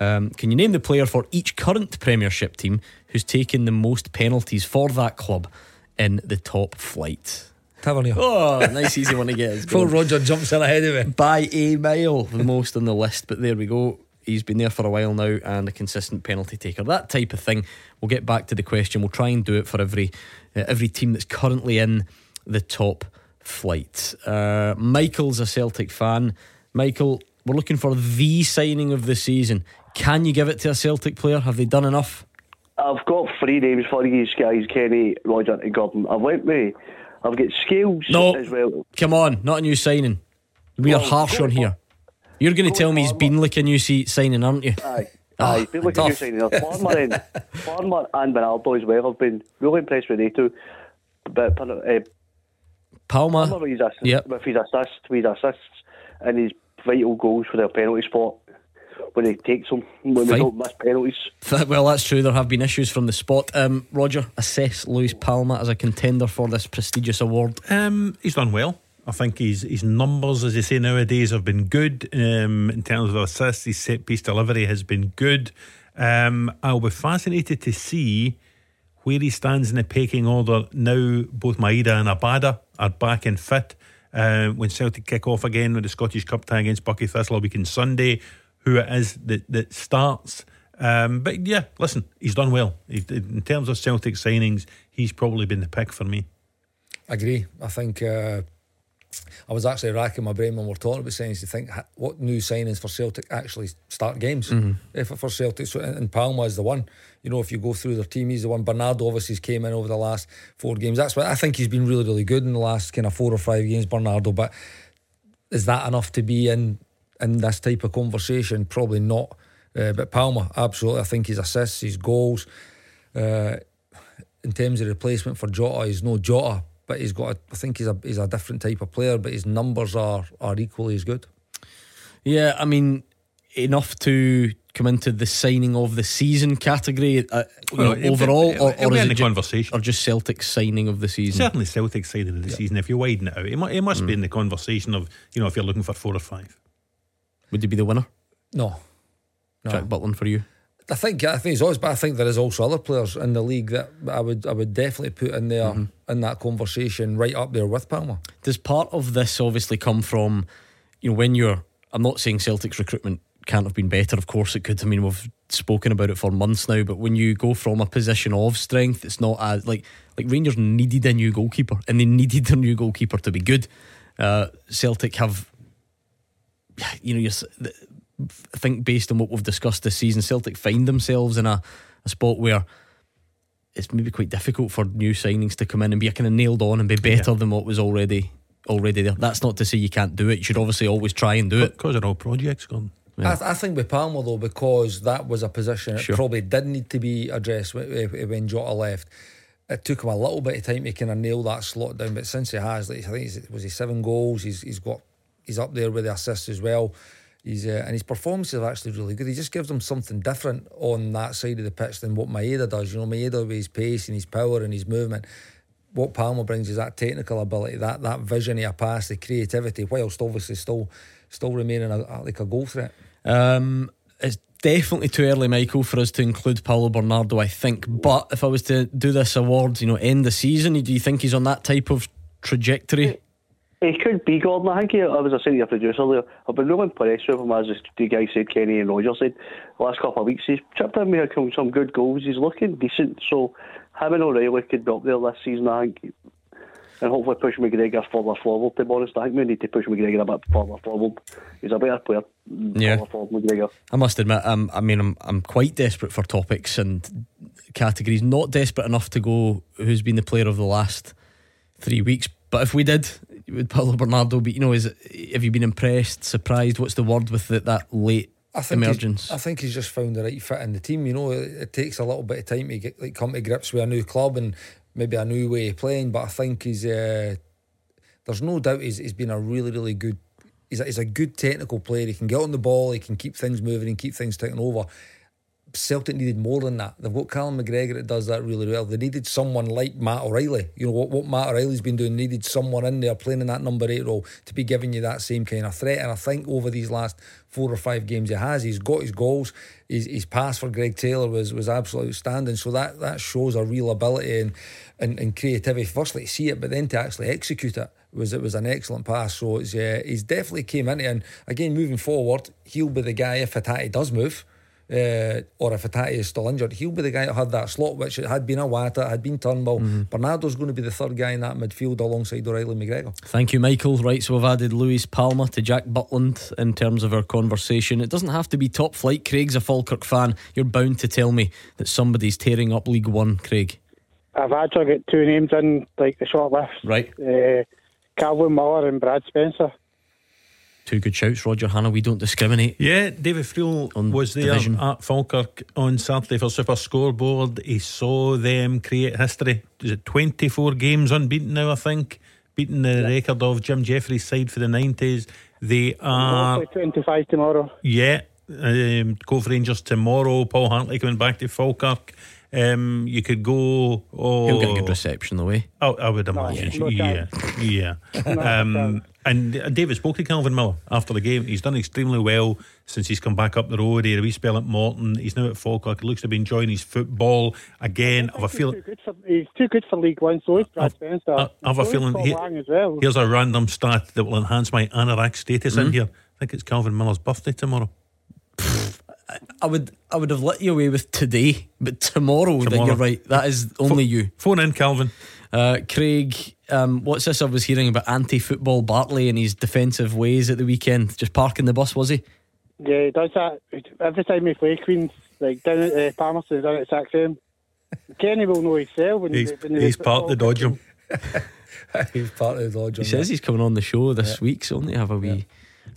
Um, can you name the player for each current Premiership team who's taken the most penalties for that club in the top flight? Tavernier. Oh, nice easy one to get. [laughs] Before. Roger jumps in ahead of me. By a mile, the most on the list. But there we go. He's been there for a while now and a consistent penalty taker. That type of thing. We'll get back to the question. We'll try and do it for every uh, every team that's currently in the top flight. Uh, Michael's a Celtic fan. Michael, we're looking for the signing of the season. Can you give it to a Celtic player? Have they done enough? I've got three names for you guys, Kenny, Roger, and Gordon. I've went with, I've got Scales No. as well. Come on, not a new signing. We are harsh on here. You're going to tell me he's Farmer. been like a new se- signing, aren't you? Aye. Ah, Aye, been looking at you tough. saying. Farmer and [laughs] Farmer and Bernardo as well. I've been really impressed with they two. But uh, Palma. Farmer with his, assists, Yep. with his assists, with his assists, and his vital goals for their penalty spot when he takes them when we Fine. don't miss penalties. Well, that's true. There have been issues from the spot. Um, Roger, assess Luis Palma as a contender for this prestigious award. Um, he's done well. I think his his numbers, as they say nowadays, have been good um, in terms of assists. His set piece delivery has been good. Um, I'll be fascinated to see where he stands in the pecking order now. Both Maeda and Abada are back and fit. Uh, when Celtic kick off again with the Scottish Cup tie against Buckie Thistle week on Sunday, who it is that that starts. Um, but yeah, listen, he's done well. He, in terms of Celtic signings, he's probably been the pick for me. I agree. I think uh, I was actually racking my brain when we are talking about signings to think what new signings for Celtic actually start games. Mhm. If for Celtic, so and and Palma is the one. You know, if you go through their team, he's the one. Bernardo obviously came in over the last four games. That's why I think he's been really, really good in the last kind of four or five games. Bernardo, but is that enough to be in in this type of conversation? Probably not. Uh, but Palma, absolutely. I think his assists, his goals. Uh, in terms of replacement for Jota, he's no Jota, but he's got. A, I think he's a he's a different type of player, but his numbers are are equally as good. Yeah, I mean, enough to come into the signing of the season category uh, you know, Well, it- overall, it- or, or is it the ju- conversation. or just Celtic signing of the season? Certainly Celtic signing of the season. If you're widen it out, it, mu- it must be Mm. in the conversation of you know if you're looking for four or five. Would he be the winner? No, no. Jack Butland for you. I think I think he's always, but I think there is also other players in the league that I would I would definitely put in there Mm-hmm. in that conversation, right up there with Palma. Does part of this obviously come from, you know, when you're? I'm not saying Celtic's recruitment can't have been better. Of course it could. I mean, we've spoken about it for months now. But when you go from a position of strength, it's not as like like Rangers needed a new goalkeeper, and they [laughs] needed their new goalkeeper to be good. Uh, Celtic have, you know, you're, s- th- I think based on what we've discussed this season, Celtic find themselves in a, a spot where it's maybe quite difficult for new signings to come in and be kind of nailed on and be better than what was already already there. That's not to say you can't do it. You should obviously always try and do it. Because they're all projects gone. Yeah. I, th- I think with Palma though, because that was a position that Sure. probably did need to be addressed when, when Jota left. It took him a little bit of time to kind of nail that slot down, but since he has, like I think he's, was he seven goals. He's he's got he's up there with the assists as well. He's uh, and his performances are actually really good. He just gives them something different on that side of the pitch than what Maeda does. You know, Maeda with his pace and his power and his movement. What Palma brings is that technical ability, that that vision of a pass, the creativity, whilst obviously still still remaining a, a- like a goal threat. Um, it's definitely too early, Michael, for us to include Paulo Bernardo. I think, but if I was to do this award, you know, end the season, do you think he's on that type of trajectory? He could be Gordon. I think he, I was saying to your producer there. I've been really impressed with him, as the guy said, Kenny and Roger said. The last couple of weeks, he's chipped in with some- some good goals. He's looking decent. So, him and O'Riley could be up there this season, I think. And hopefully push McGregor further forward, to be honest. I think we need to push McGregor a bit further forward. He's a better player. Yeah. Forward, I must admit, I'm, I mean, I'm, I'm quite desperate for topics and categories. Not desperate enough to go who's been the player of the last three weeks. But if we did, would Paulo Bernardo be? You know, is it, have you been impressed, surprised? What's the word with the, that late I think emergence? I think he's just found the right fit in the team. You know, it, it takes a little bit of time to get like come to grips with a new club and maybe a new way of playing. But I think he's uh, there's no doubt he's, he's been a really really good. He's a, he's a good technical player. He can get on the ball. He can keep things moving and keep things taking over. Celtic needed more than that. They've got Callum McGregor that does that really well. They needed someone like Matt O'Riley. You know what, what Matt O'Riley's been doing. Needed someone in there playing in that number eight role to be giving you that same kind of threat. And I think over these last four or five games he has, he's got his goals. His, his pass for Greg Taylor was was absolutely outstanding. So that that shows a real ability and and, and creativity. Firstly to see it, but then to actually execute it was it was an excellent pass. So it's uh, he's definitely came in. And again, moving forward, he'll be the guy if Hatate does move uh, or if Hatate is still injured, he'll be the guy that had that slot, which it had been a Iwata, had been Turnbull. Bernardo's going to be the third guy in that midfield alongside O'Riley McGregor. Thank you, Michael. Right, so we've added Luis Palma to Jack Butland in terms of our conversation. It doesn't have to be top flight. Craig's a Falkirk fan. You're bound to tell me that somebody's tearing up League One, Craig. I've actually got two names in like the short list. Right. Uh, Calvin Miller and Brad Spencer. Two good shouts, Roger Hannah. We don't discriminate. Yeah, David Friel On was there division. at Falkirk on Saturday for Super Scoreboard. He saw them create history. Is it 24 games unbeaten now, I think? Beating the record of Jim Jeffries' side for the 90s. They are. Hopefully 25 tomorrow. Yeah, um, Cove Rangers tomorrow. Paul Hartley coming back to Falkirk. Um, you could go. Oh, He'll get a good reception, the way. Oh, I would imagine. no yeah, yeah. [laughs] um, and uh, David spoke to Calvin Miller after the game. He's done extremely well since he's come back up the road. He had a wee spell at Morton. He's now at Falkirk. He looks to be enjoying his football again. I have a feeling. Too good for, he's too good for League One, so is Brad Spencer. I have a So is feeling. Paul he- Lang as well. Here's a random stat that will enhance my anorak status in Mhm. here. I think it's Calvin Miller's birthday tomorrow. I would I would have let you away with today, but tomorrow, that Tomorrow. you're right. That is only you. Phone in, Calvin. Uh, Craig, um, what's this? I was hearing about anti-football Bartley and his defensive ways at the weekend. Just parking the bus, was he? Yeah, he does that every time we play Queens, like down at uh, Palmerston, down at Saxon. [laughs] Kenny will know himself. When He's, when [laughs] [laughs] he's part of the dodgem. he's part of the dodgem. He says he's coming on the show this week, so only have a wee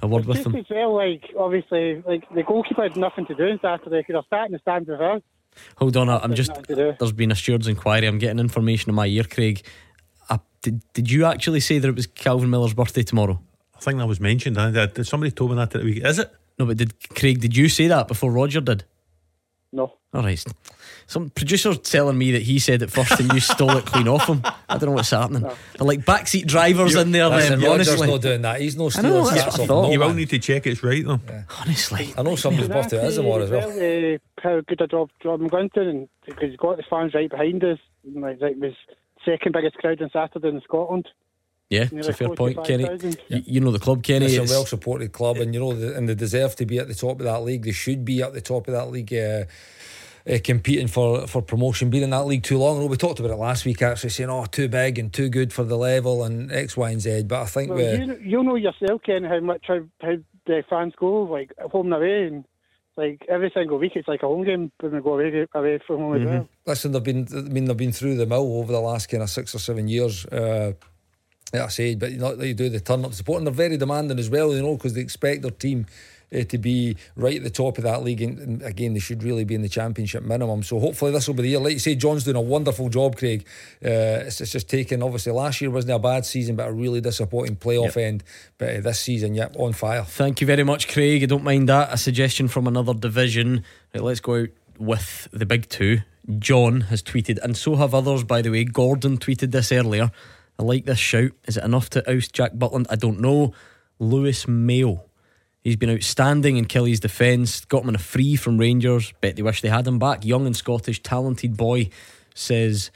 a word with Just him. as well, like obviously, like the goalkeeper had nothing to do on Saturday because they're starting to stand with us. Hold on, I- I'm just. nothing to do. There's been a steward's inquiry. I'm getting information in my ear, Craig. Uh, did, did you actually say that it was Calvin Miller's birthday tomorrow? I think that was mentioned. I, I, somebody told me that at the week. Is it? No, but did Craig? Did you say that before Roger did? No. All right. Some producer's telling me that he said it first and you stole it clean off him. I don't know what's happening. They're like backseat drivers in there. Listen, Then Roger's honestly, not doing that. He's no I know, stealing that's stats what I off thought. you will need to check it's right though. honestly, I know somebody's birthday is tomorrow as well. Uh, how good a job John McGlynn and because he's got the fans right behind us. And, like, like was second biggest crowd on Saturday in Scotland. yeah, it's a fair point, Kenny. 45,000. You, you know the club, Kenny. It's a well supported club, and you know, the, and they deserve to be at the top of that league. They should be at the top of that league. Uh, uh, competing for, for promotion, being in that league too long. I we talked about it last week, actually saying, "Oh, too big and too good for the level and X, Y, and Z." But I think Well, we, you, you know yourself, Ken, how much how, how the fans go, like home and away, and like every single week it's like a home game when we go away, away from home as well. listen, they've been, I mean, they've been through the mill over the last kind of six or seven years. Uh, like I said, but you know, they do the turn up support, and they're very demanding as well. You know, because they expect their team. Uh, to be right at the top of that league, and, again, they should really be in the championship minimum. So hopefully, this will be the year. Like you say, John's doing a wonderful job, Craig. Uh, it's, it's just taken. Obviously, last year wasn't a bad season, but a really disappointing playoff end. But uh, this season, yep, on fire. Thank you very much, Craig. I don't mind that. A suggestion from another division. Right, let's go out with the big two. John has tweeted, and so have others, by the way. Gordon tweeted this earlier. I like this shout. Is it enough to oust Jack Butland? I don't know. Lewis Mayo. He's been outstanding in Killie's defence. Got him on a free from Rangers. Bet they wish they had him back. Young and Scottish, talented boy, says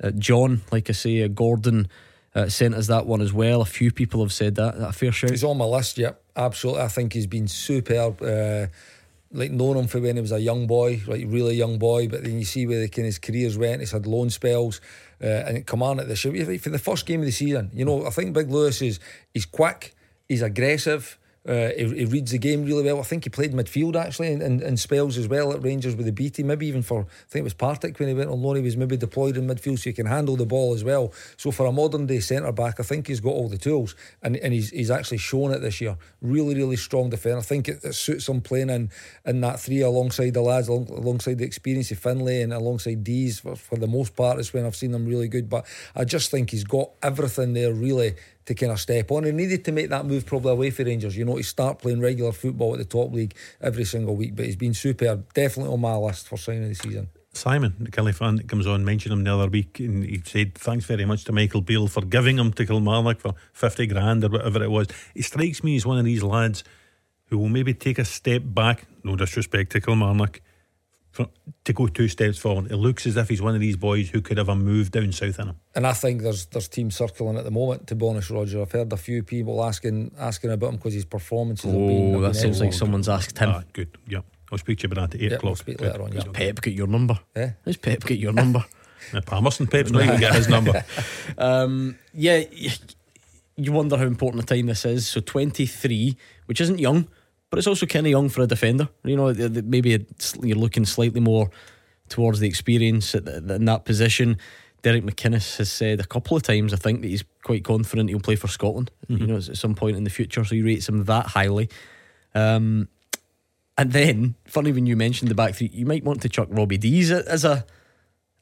uh, John. Like I say, uh, Gordon uh, sent us that one as well. A few people have said that. That fair shout? He's on my list, yep, absolutely. I think he's been superb. Uh, like known him for when he was a young boy, like really young boy. But then you see where the kind of his careers went. He's had loan spells, uh, and come on at the show for the first game of the season. You know, I think Big Lewis is he's quick, he's aggressive. Uh, he, he reads the game really well. I think he played midfield actually and, in, in spells as well at Rangers with the B team. Maybe even for I think it was Partick when he went on loan. He was maybe deployed in midfield so he can handle the ball as well. So for a modern day centre back, I think he's got all the tools and, and he's he's actually shown it this year. Really, really strong defender. I think it, it suits him playing in in that three alongside the lads, along, alongside the experience of Findlay and alongside Deas for, for the most part. Is when I've seen them really good. But I just think he's got everything there really to kind of step on. He needed to make that move probably away for Rangers, you know, to start playing regular football at the top league every single week. But he's been superb. Definitely on my list for signing the season. Simon, the Killie fan that comes on, mentioned him the other week, and he said thanks very much to Michael Beale for giving him to Kilmarnock for fifty grand or whatever it was. He strikes me as one of these lads who will maybe take a step back. No disrespect to Kilmarnock. For, to go two steps forward, it looks as if he's one of these boys who could have a move down south in him. And I think there's there's teams circling at the moment. To be honest, Roger, I've heard a few people asking asking about him because his performances. have been, Oh, have that been sounds like someone's asked him. Ah, good. Yeah, I'll speak to you about that at eight Yeah, o'clock. we'll speak later on, yeah. Pep get your number? Eh? How's Pep get your number? [laughs] Uh, Palmerston Pep's not even get his [laughs] number. Um, yeah, you wonder how important a time this is. So 23, which isn't young, but it's also kind of young for a defender. You know, maybe you're looking slightly more towards the experience at the, in that position. Derek McInnes has said a couple of times, I think, that he's quite confident he'll play for Scotland. You know, at some point in the future. So he rates him that highly. Um, and then, funny when you mentioned the back three, you might want to chuck Robbie Deas as a,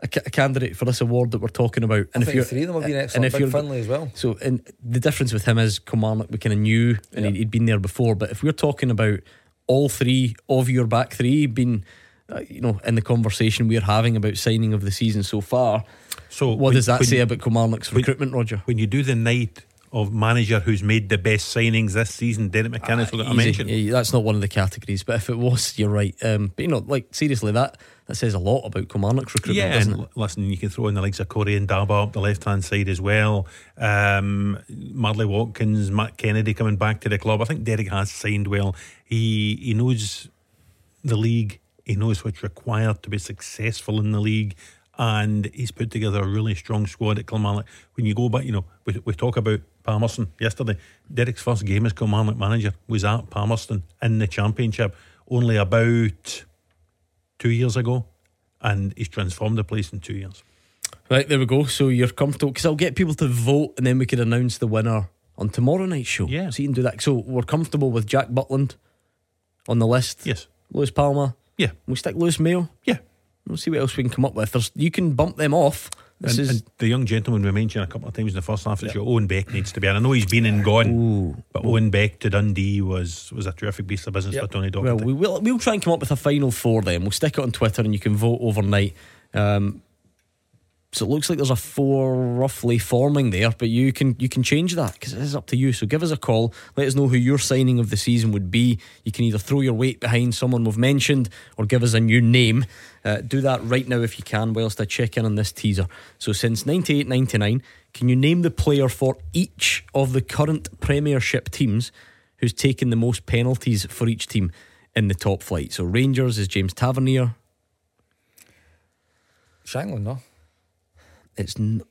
a, candidate for this award that we're talking about. And I think three of them have been excellent. Big Findlay as well. So, and the difference with him is Kilmarnock we kind of knew, and he'd, he'd been there before. But if we're talking about all three of your back three being, uh, you know, in the conversation we're having about signing of the season so far, So, what when- does that when say you- about Kilmarnock's when- recruitment, Roger? When you do the night of manager who's made the best signings this season, Derek McInnes, will get a Ah, Easy. mention. Yeah, that's not one of the categories, but if it was, you're right. Um, but you know, like seriously, that that says a lot about Kilmarnock's recruitment, Yeah, doesn't it? listen, you can throw in the likes of Corrie Ndaba up the left hand side as well. Um, Marley Watkins, Matt Kennedy coming back to the club. I think Derek has signed well. He he knows the league. He knows what's required to be successful in the league. and he's put together a really strong squad at Kilmarnock. When you go back, you know, we, we talk about Palmerston yesterday. Derek's first game as Kilmarnock manager was at Palmerston in the Championship only about two years ago, and he's transformed the place in two years. Right, there we go. So you're comfortable because I'll get people to vote and then we could announce the winner on tomorrow night's show. Yeah. So you can do that. So we're comfortable with Jack Butland on the list. Yes. Luis Palma. Yeah. We stick Lewis Mayo. Yeah. We'll see what else we can come up with. There's, you can bump them off. This And, is and the young gentleman we mentioned a couple of times in the first half of the show, Owen Beck needs to be. And I know he's been and gone, but Owen Beck to Dundee was was a terrific piece of business for Tony Docherty. Well, we will we'll try and come up with a final four then. We'll stick it on Twitter and you can vote overnight. Um, so it looks like there's a four roughly forming there, but you can you can change that because it is up to you. So give us a call. Let us know who your signing of the season would be. You can either throw your weight behind someone we've mentioned or give us a new name. Uh, do that right now if you can, whilst I check in on this teaser. So since 98 99, can you name the player for each of the current Premiership teams who's taken the most penalties for each team in the top flight? So Rangers is James Tavernier. Shankland, no? It's. N-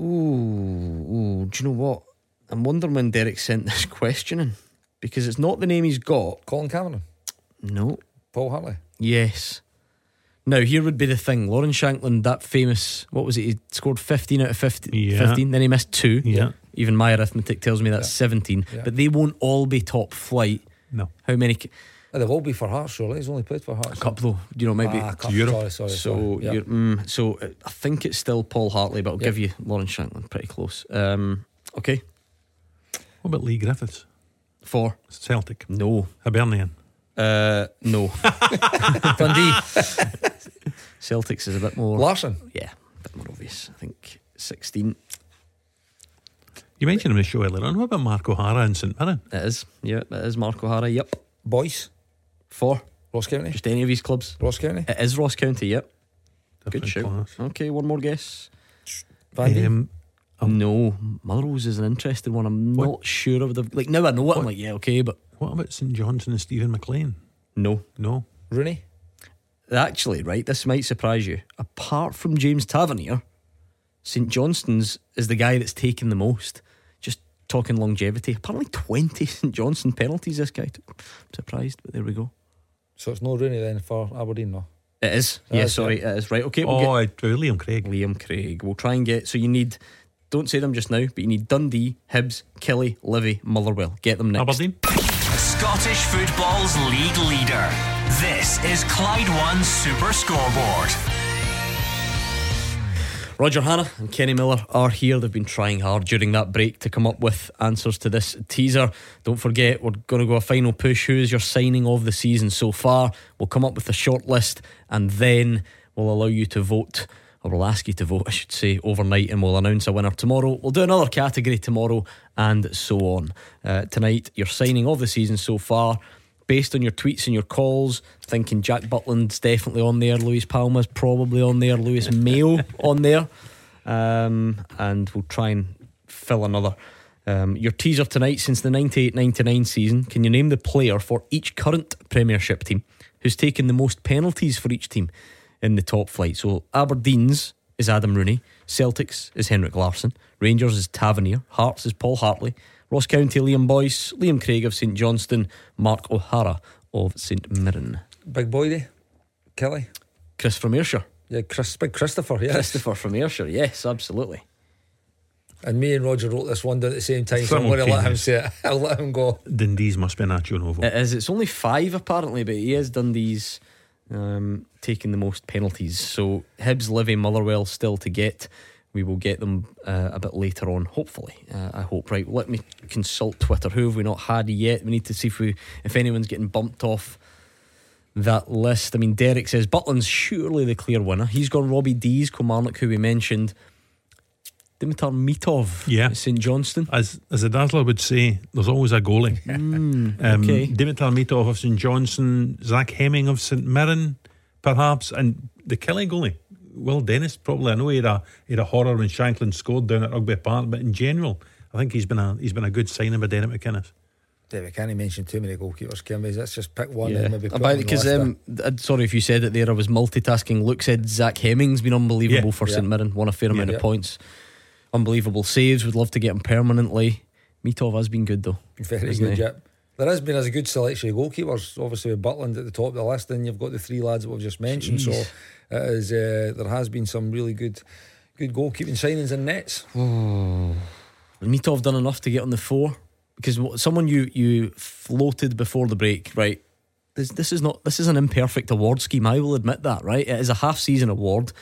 ooh, ooh, do you know what? I'm wondering when Derek sent [laughs] this questioning because it's not the name he's got. Colin Cameron? No. Paul Hartley? Yes. Now, here would be the thing. Lawrence Shankland, that famous, what was it? He scored 15 out of 50, Yeah. 15, then he missed two. Yeah. Even my arithmetic tells me that's 17. Yeah. But they won't all be top flight. No. How many? Ca- Uh, They'll all be for Hearts, surely. He's only played for Hearts. A couple, though. You know, maybe. Ah, a couple. Sorry, sorry, So, sorry. Yeah. you're, mm, so uh, I think it's still Paul Hartley, but I'll Yeah. give you Lawrence Shankland pretty close. Um, okay. What about Leigh Griffiths? Four. Celtic. No. Hibernian. Uh, no. [laughs] Dundee. [laughs] Celtics is a bit more. Larsson? Yeah, a bit more obvious. I think 16. You mentioned him in the show earlier on. What about Mark O'Hara and St Mirren? It is. Yeah, it is Mark O'Hara. Yep. Boyce? Four. Ross County? Just any of his clubs. Ross County? It is Ross County, yep. Good Different show. class. Okay, one more guess. Van Veen? Um, no, Motherwell's is an interesting one. I'm not sure of the. Like, now I know it, I'm like, yeah, okay, but What about St Johnstone and Steven MacLean? no. No. Rooney? Actually, right, this might surprise you. Apart from James Tavernier, St Johnstone's is the guy that's taken the most. Just talking longevity. Apparently, 20 [laughs] St Johnstone penalties this guy took. I'm surprised, but there we go. So it's no Rooney then for Aberdeen, no? It is. It yeah, is, sorry, yeah. it is. Right, okay. We'll Oh, get uh, Liam Craig. Liam Craig. We'll try and get. So you need. Don't say them just now, but you need Dundee, Hibs, Killie, Livy, Motherwell. Get them next. Aberdeen. Scottish football's league leader. This is Clyde One Super Scoreboard. Roger Hannah and Kenny Miller are here. They've been trying hard during that break to come up with answers to this teaser. Don't forget, we're going to go a final push. Who is your signing of the season so far? We'll come up with a short list and then we'll allow you to vote, or we'll ask you to vote, [laughs] I should say, overnight, and we'll announce a winner tomorrow. We'll do another category tomorrow and so on. Uh, tonight, your signing of the season so far. Based on your tweets and your calls, thinking Jack Butland's definitely on there, Luis Palma's probably on there, Lewis [laughs] Mayo on there, um, and we'll try and fill another. Um, your teaser tonight since the 98 99 season, can you name the player for each current Premiership team who's taken the most penalties for each team in the top flight? So Aberdeen's is Adam Rooney, Celtics is Henrik Larsson, Rangers is Tavernier, Hearts is Paul Hartley, Ross County Liam Boyce, Liam Craig of St Johnstone, Mark O'Hara of St Mirren, Big boy day? Killie? Chris from Ayrshire. Yeah, Chris, Big Christopher, yes. Christopher from Ayrshire, yes, absolutely. And me and Roger wrote this one down at the same time, so I'm going to let him say it. [laughs] I'll let him go. Dundee's must be Nacho Novo. It is. It's only five apparently, but he has Dundee's um, taking the most penalties. So Hibs, Livy, Motherwell still to get. We will get them uh, a bit later on, hopefully. Uh, I hope. Right. Let me consult Twitter. Who have we not had yet? We need to see if we if anyone's getting bumped off that list. I mean, Derek says Butland's surely the clear winner. He's gone Robbie Deas, Kilmarnock, who we mentioned. Dimitar Mitov, Yeah. St Johnstone. As as the Dazzler would say, there's always a goalie. Mm, Um, okay. Dimitar Mitov of St Johnstone, Zach Hemming of St Mirren, perhaps, and the Killie goalie, Will Dennis. Probably, I know he had a he had a horror when Shankland scored down at Rugby Park, but in general, I think he's been a he's been a good signing by Derek McInnes. Yeah, we can't mention too many goalkeepers, can we? Let's just pick one and maybe put About him on the because um, uh, sorry if you said it there. I was multitasking. Luke said Zach Hemming's been unbelievable Yeah. for Yeah. St Mirren. Won a fair amount Yeah. of points. Unbelievable saves. Would love to get him permanently. Mitov has been good though. Very good, he? yep. There has been as a good selection of goalkeepers. Obviously, with Butland at the top of the list, and you've got the three lads that we've just mentioned. So, it is, uh, there has been some really good, good goalkeeping signings and nets. Oh. Mitov done enough to get on the four because someone you you floated before the break, right? This this is not this is an imperfect award scheme. I will admit that, right? It is a half season award.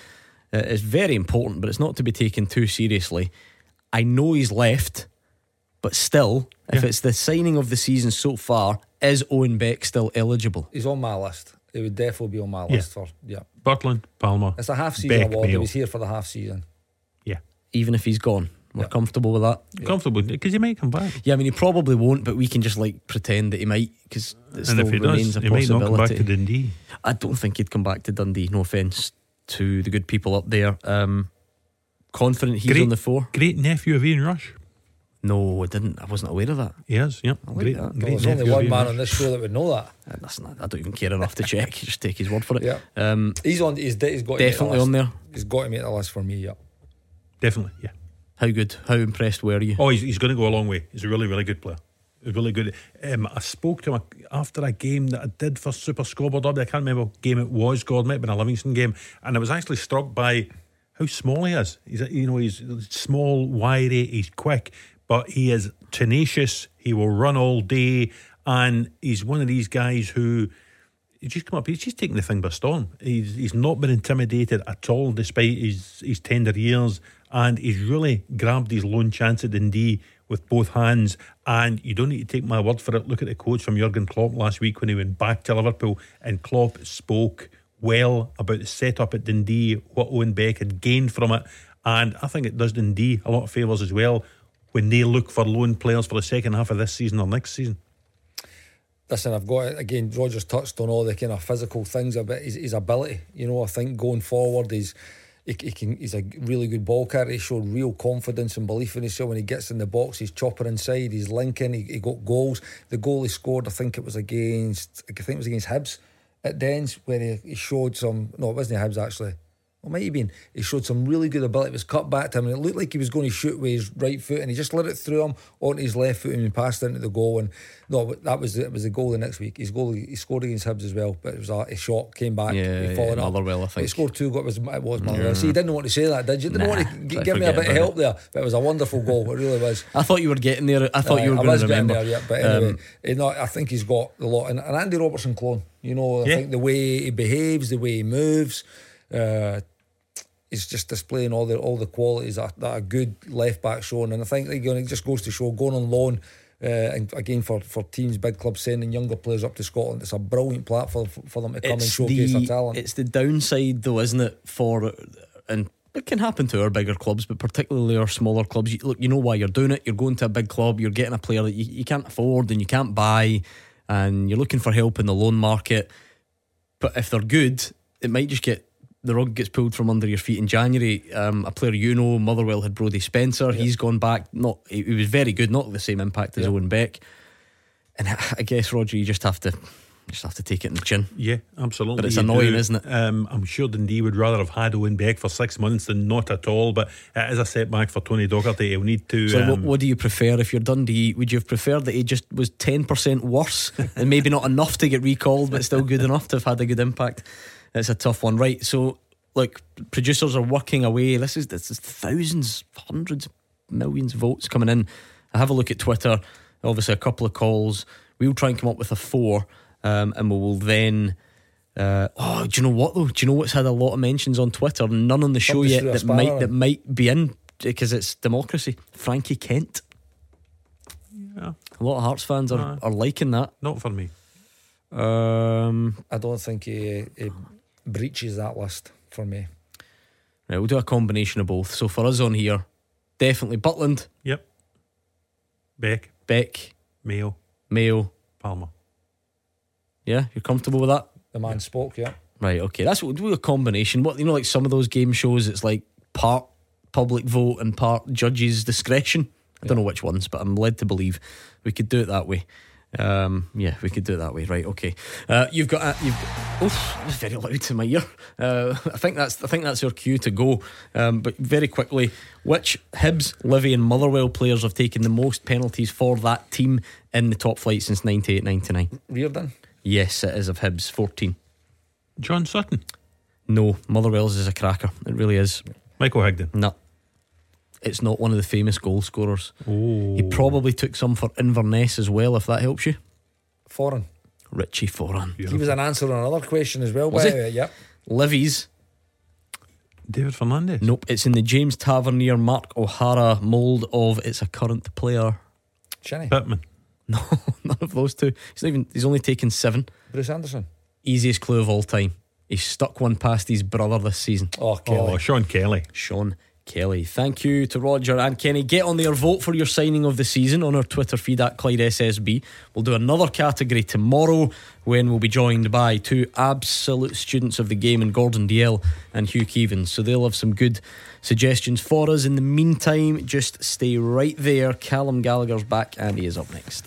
It is very important, but it's not to be taken too seriously. I know he's left, but still, if Yeah. it's the signing of the season so far, is Owen Beck still eligible? He's on my list. He would definitely be on my Yeah. list for yeah. Butland, Palma. It's a half season Beck, award. He was here for the half season. Yeah. Even if he's gone, we're Yeah. comfortable with that. Comfortable because he might come back. Yeah, I mean he probably won't, but we can just like pretend that he might because it still if he remains does, a he might not come back possibility. to Dundee. I don't think he'd come back to Dundee. No offence to the good people up there. Um, confident he's Great. on the four. Great nephew of Ian Rush. No, I didn't. I wasn't aware of that. He is, yep. like great, that. Well, there's only one man on this show that would know that. Uh, That's I don't even care enough to check. Just take his word for it. Yeah. Um, He's on. He's, he's got definitely to on make the there. He's got to make the list for me. Yeah. Definitely, yeah. How good? How impressed were you? Oh, he's, he's going to go a long way. He's a really, really good player. He's really good. Um, I spoke to him after a game that I did for Super Scoreboard Derby. I can't remember what game it was, God, it might have been a Livingston game. And I was actually struck by how small he is. He's, you know, he's small, wiry, he's quick, but he is tenacious. He will run all day. And he's one of these guys who just come up. He's just taking the thing by storm. He's he's not been intimidated at all, despite his his tender years, and he's really grabbed his lone chance at Dundee with both hands. And you don't need to take my word for it. Look at the quotes from Jurgen Klopp last week when he went back to Liverpool, and Klopp spoke well about the setup at Dundee, what Owen Beck had gained from it, and I think it does Dundee a lot of favours as well when they look for loan players for the second half of this season or next season. Listen, I've got again. Rogers touched on all the kind of physical things about his, his ability. You know, I think going forward, he's he, he can. He's a really good ball carrier. He showed real confidence and belief in himself when he gets in the box. He's chopper inside. He's linking. He, he got goals. The goal he scored, I think it was against. I think it was against Hibs at Dens, where he, he showed some. No, it wasn't Hibs actually. Well, might have been. He showed some really good ability. It was cut back to him, and it looked like he was going to shoot with his right foot, and he just let it through him onto his left foot and he passed into the goal. And no, but that was it. Was the goal the next week? His goal he scored against Hibs as well, but it was a, a shot came back. Yeah, he followed yeah, up. Motherwell, I He scored two. It was it was Motherwell. See, you didn't want to say that, did you? Didn't Nah, want to g- give me a bit of help there, but it was a wonderful goal. It really was. I thought you were getting there. I thought Aye, you were I going was to getting remember. there, yeah. But anyway, Um, you know, I think he's got a lot. And, and Andy Robertson clone. You know, I Yeah. think the way he behaves, the way he moves, uh, he's just displaying all the all the qualities that, that a good left back showing. And I think again, it just goes to show going on loan. Uh, and again, for, for teams, big clubs sending younger players up to Scotland, it's a brilliant platform for, for them to come and showcase their talent. It's the downside, though, isn't it? For and it can happen to our bigger clubs, but particularly our smaller clubs. You, look, you know why you're doing it. You're going to a big club. You're getting a player that you, you can't afford and you can't buy, and you're looking for help in the loan market. But if they're good, it might just get the rug gets pulled from under your feet in January. Um, a player you know, Motherwell had Brodie Spencer. He's gone back. Not he, he was very good. Not the same impact as Yeah. Owen Beck. And I guess Roger, you just have to just have to take it in the chin. Yeah, absolutely. But it's annoying, do. isn't it? Um, I'm sure Dundee would rather have had Owen Beck for six months than not at all. But it is a setback for Tony Docherty. He'll need to. So, what, um, what do you prefer if you're Dundee? Would you have preferred that he just was 10% worse and maybe not enough to get recalled, but still good [laughs] enough to have had a good impact? It's a tough one, right? So, look, producers are working away. This is this is thousands, hundreds, millions of votes coming in. I have a look at Twitter. Obviously, a couple of calls. We'll try and come up with a four, um, and we will then. Uh, oh, do you know what though? Do you know what's had a lot of mentions on Twitter? None on the show Somebody's yet that might in. that might be in because it's democracy. Frankie Kent. Yeah. A lot of Hearts fans are, Aye. are liking that. Not for me. Um, I don't think he, he breaches that list for me. right, we'll do a combination of both. So for us on here, definitely Butland, Yep. Beck, Beck, Mayo, Mayo. Palma. Yeah, you're comfortable with that? The man spoke, yeah. Right, okay. That's what we'll do a combination. What you know, like some of those game shows, it's like part public vote and part judges' discretion. I don't know which ones, but I'm led to believe we could do it that way. Um, yeah, we could do it that way, right? Okay. Uh, you've got uh, you've. Oof, that's very loud to my ear. Uh, I think that's I think that's your cue to go. Um, but very quickly, which Hibs, Livy, and Motherwell players have taken the most penalties for that team in the top flight since 98-99? Riordan. Yes, it is of Hibs, fourteen. John Sutton. No, Motherwell's is a cracker. It really is. Michael Higdon. No. It's not one of the famous goal scorers. Oh. He probably took some for Inverness as well, if that helps you. Foreign. Richie Foran. He was an answer on another question as well. Was by he? the way, Yep. Livy's. David Fernandez. Nope, it's in the James Tavernier Mark O'Hara mould of it's a current player. Shinnie. Pittman. [laughs] No, none of those two. He's not even he's only taken seven. Bruce Anderson. Easiest clue of all time. He stuck one past his brother this season. Oh, Kelly. Oh, Sean Kelly. Sean Kelly. Thank you to Roger and Kenny. Get on there, vote for your signing of the season on our Twitter feed at Clyde SSB. We'll do another category tomorrow when we'll be joined by two absolute students of the game in Gordon Dalziel and Hugh Keevins. So they'll have some good suggestions for us. In the meantime, just stay right there. Callum Gallagher's back and he is up next.